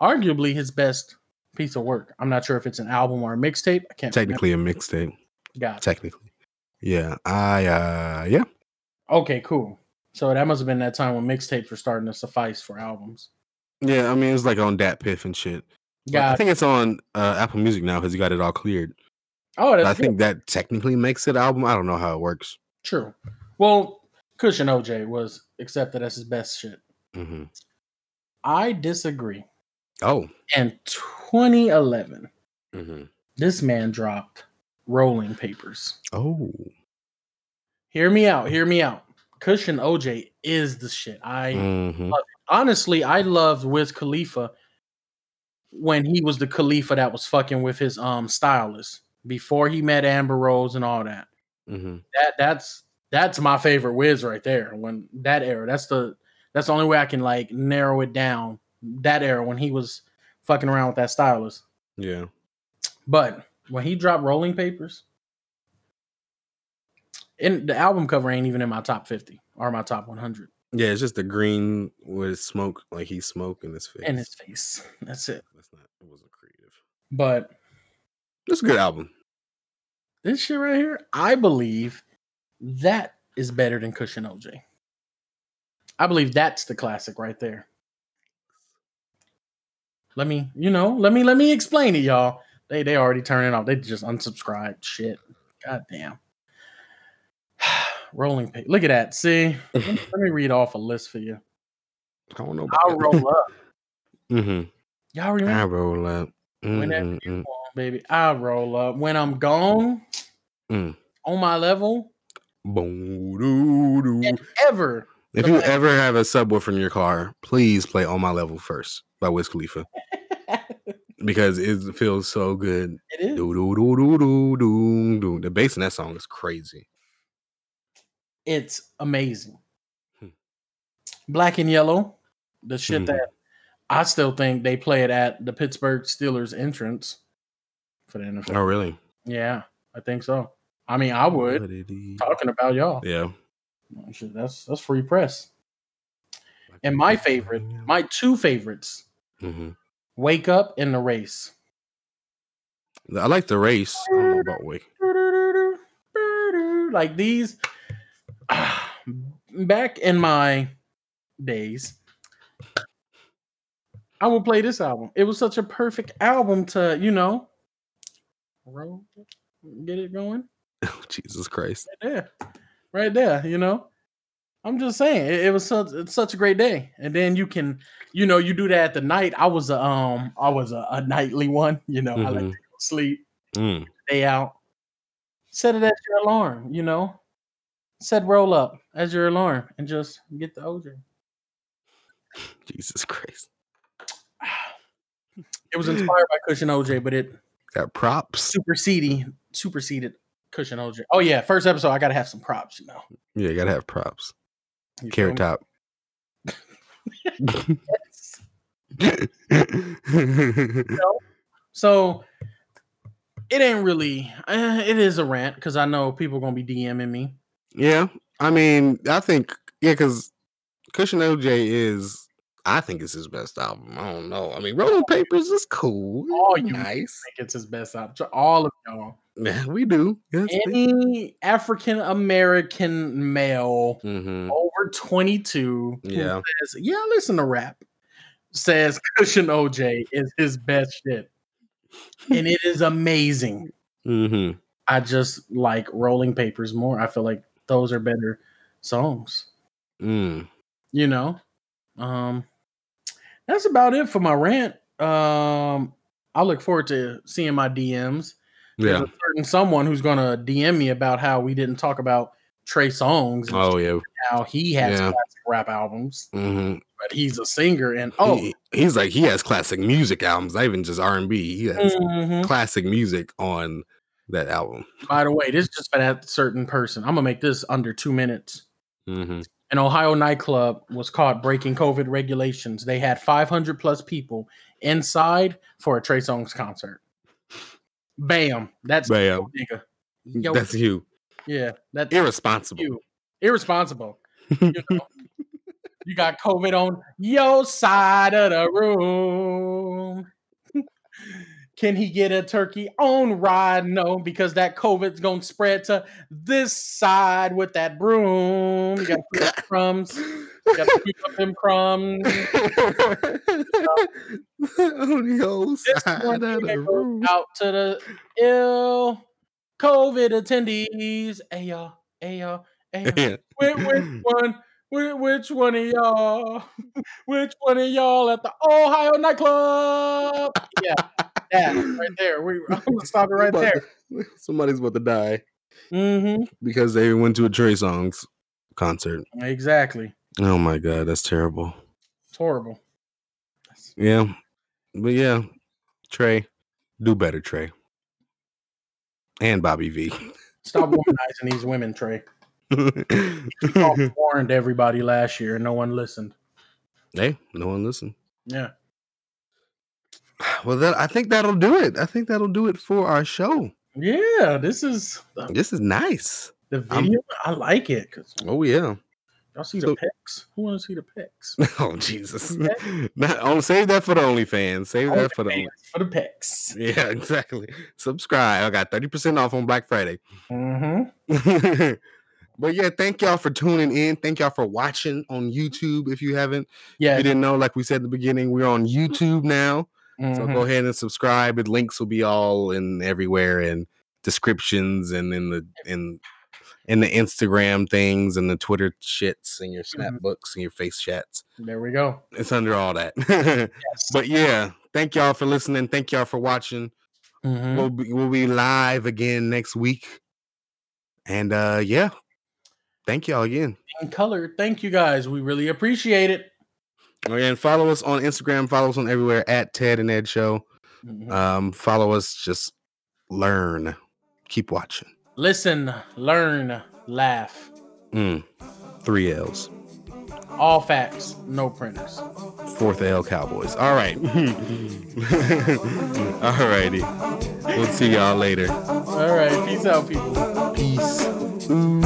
arguably his best piece of work. I'm not sure if it's an album or a mixtape. I can't Technically a mixtape. remember. Got it. Technically. Yeah. I uh yeah. Okay, cool. So that must have been that time when mixtapes were starting to suffice for albums. Yeah, I mean it's like on DatPiff and shit. Yeah, I think it's on uh, Apple Music now because you got it all cleared. oh, that's I good. think that technically makes it album. I don't know how it works. true. Well, Kush and OJ was accepted as his best shit. hmm I disagree. Oh. And 2011, hmm this man dropped Rolling Papers. Oh. Hear me out. Hear me out. Kush and OJ is the shit. I hmm honestly, I loved Wiz Khalifa when he was the Khalifa that was fucking with his um stylist before he met Amber Rose and all that. hmm That that's that's my favorite Wiz right there. When that era, that's the that's the only way I can like narrow it down. That era when he was fucking around with that stylist. Yeah. But when he dropped Rolling Papers, and the album cover ain't even in my top 50 or my top 100 Yeah, it's just the green with smoke, like he's smoking his face. in his face. <laughs> That's it. That's not. It wasn't creative. But It's a good album. this shit right here, I believe that is better than Kush and OJ. I believe that's the classic right there. Let me, you know, let me let me explain it, y'all. They they already turning off. They just unsubscribed. Shit. God damn. <sighs> Rolling page. Look at that. See, let me, let me read off a list for you. I don't know. <laughs> I'll roll up. mm-hmm. Y'all remember? I roll up. Whenever Mm, you want, baby? I'll roll up. When I'm gone Mm. on my level, Boom, doo, doo. and ever. If you ever have a subwoofer in your car, please play "On My Level" first by Wiz Khalifa <laughs> because it feels so good. It is. Do do do do do do do. The bass in that song is crazy. It's amazing. Hmm. Black and yellow, the shit Mhm. that I still think they play it at the Pittsburgh Steelers entrance for the NFL. Oh, really? Yeah, I think so. I mean, I would. What did he- Talking about y'all, Yeah. That's that's free press. And my favorite, my two favorites, hmm "Wake Up" and "The Race." I like the race. I don't know about wake. like these <sighs> back in my days i would play this album it was such a perfect album to you know roll, get it going Oh, <laughs> Jesus Christ. right there right there you know i'm just saying it, it was such it's such a great day and then you can you know you do that at the night i was a um i was a, a nightly one you know i like to Mhm. to sleep Mm. day out. Set it as your alarm, you know. Set roll up as your alarm and just get the OJ. <laughs> Jesus Christ. It was inspired by Kush and OJ, but it Got props. superseded superseded Kush and OJ. Oh yeah, first episode I gotta have some props, you know. Yeah, you gotta have props. You Carrot me? top. <laughs> So it ain't really. Uh, it is a rant because I know people gonna be DMing me. yeah, I mean, I think yeah, because Cushion OJ is. I think it's his best album. I don't know. I mean, Rolling Papers is cool. Oh, you- nice. I think it's his best album. To All of y'all, Man, we do. Yes. any African American male hmm over 22 who Yeah. says, yeah, listen to rap. says Kush and OJ is his best shit. And it is amazing. Mm-hmm. I just like rolling papers more. I feel like those are better songs. Mm. You know? Um that's about it for my rant. Um I look forward to seeing my DMs. There's Yeah. a certain someone who's gonna DM me about how we didn't talk about Trey Songz and Oh yeah. how he has Yeah. classic rap albums, Mm-hmm. but he's a singer and oh He- he's like he has classic music albums, not even just R and B. He has mhm. classic music on that album. by the way, this is just for that certain person. I'm gonna make this under two minutes. Mm-hmm. An Ohio nightclub was caught breaking COVID regulations. They had 500 plus people inside for a Trey Songz concert. Bam! That's Bam. nigga. Yo, That's you. yeah, that's Irresponsible. you. Irresponsible. <laughs> You know, you got COVID on your side of the room. Can he get a turkey on ride? No, because that COVID's gonna spread to this side with that broom. You gotta pick up <laughs> crumbs. You gotta pick up them crumbs. <laughs> On This side of the room. out to the ill COVID attendees. Hey y'all, hey y'all, hey y'all. Which, which <clears throat> one? Which one of y'all? <laughs> Which one of y'all at the Ohio nightclub? Yeah, that right there. We, <laughs> I'm gonna <laughs> stop it right there. <laughs> somebody's about to die Mm-hmm. because they went to a Trey Songz concert. Exactly. Oh my god, that's terrible. It's horrible. Yeah, but yeah, Trey, do better, Trey, and Bobby V. Stop womanizing these women, Trey. Warned everybody last year, and no one listened. hey, no one listened. Yeah. Well, that I think that'll do it. I think that'll do it for our show. Yeah, this is the, This is nice. the I'm- I like it Oh yeah. y'all see So- the pics. Who want to see the pics? <laughs> Oh Jesus. Okay. <laughs> Not, save that for the OnlyFans. Save that for the. Only, for the pics. yeah, <laughs> exactly. Subscribe. I got thirty percent off on Black Friday. Mm-hmm. but yeah, thank y'all for tuning in. Thank y'all for watching on YouTube. If you haven't, Yeah. if you didn't know, like we said at the beginning, we're on YouTube now. So mhm. go ahead and subscribe. And links will be all in everywhere and descriptions and in the in in the Instagram things and the Twitter shits and your snap Mhm. and your face chats. There we go. It's under all that. Yes. <laughs> but yeah, thank y'all for listening. Thank y'all for watching. Mhm. We'll be we'll be live again next week. And uh yeah. Thank y'all again. in color. Thank you guys. We really appreciate it. And follow us on Instagram. Follow us on everywhere at Ted and Ed Show. Mm-hmm. Um, follow us. Just learn. Keep watching. Listen, learn, laugh. Mm. Three L's. All facts, no printers. Fourth L Cowboys. All right. <laughs> All righty. We'll see y'all later. All right. Peace out, people. Peace. Ooh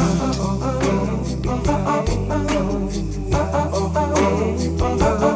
over.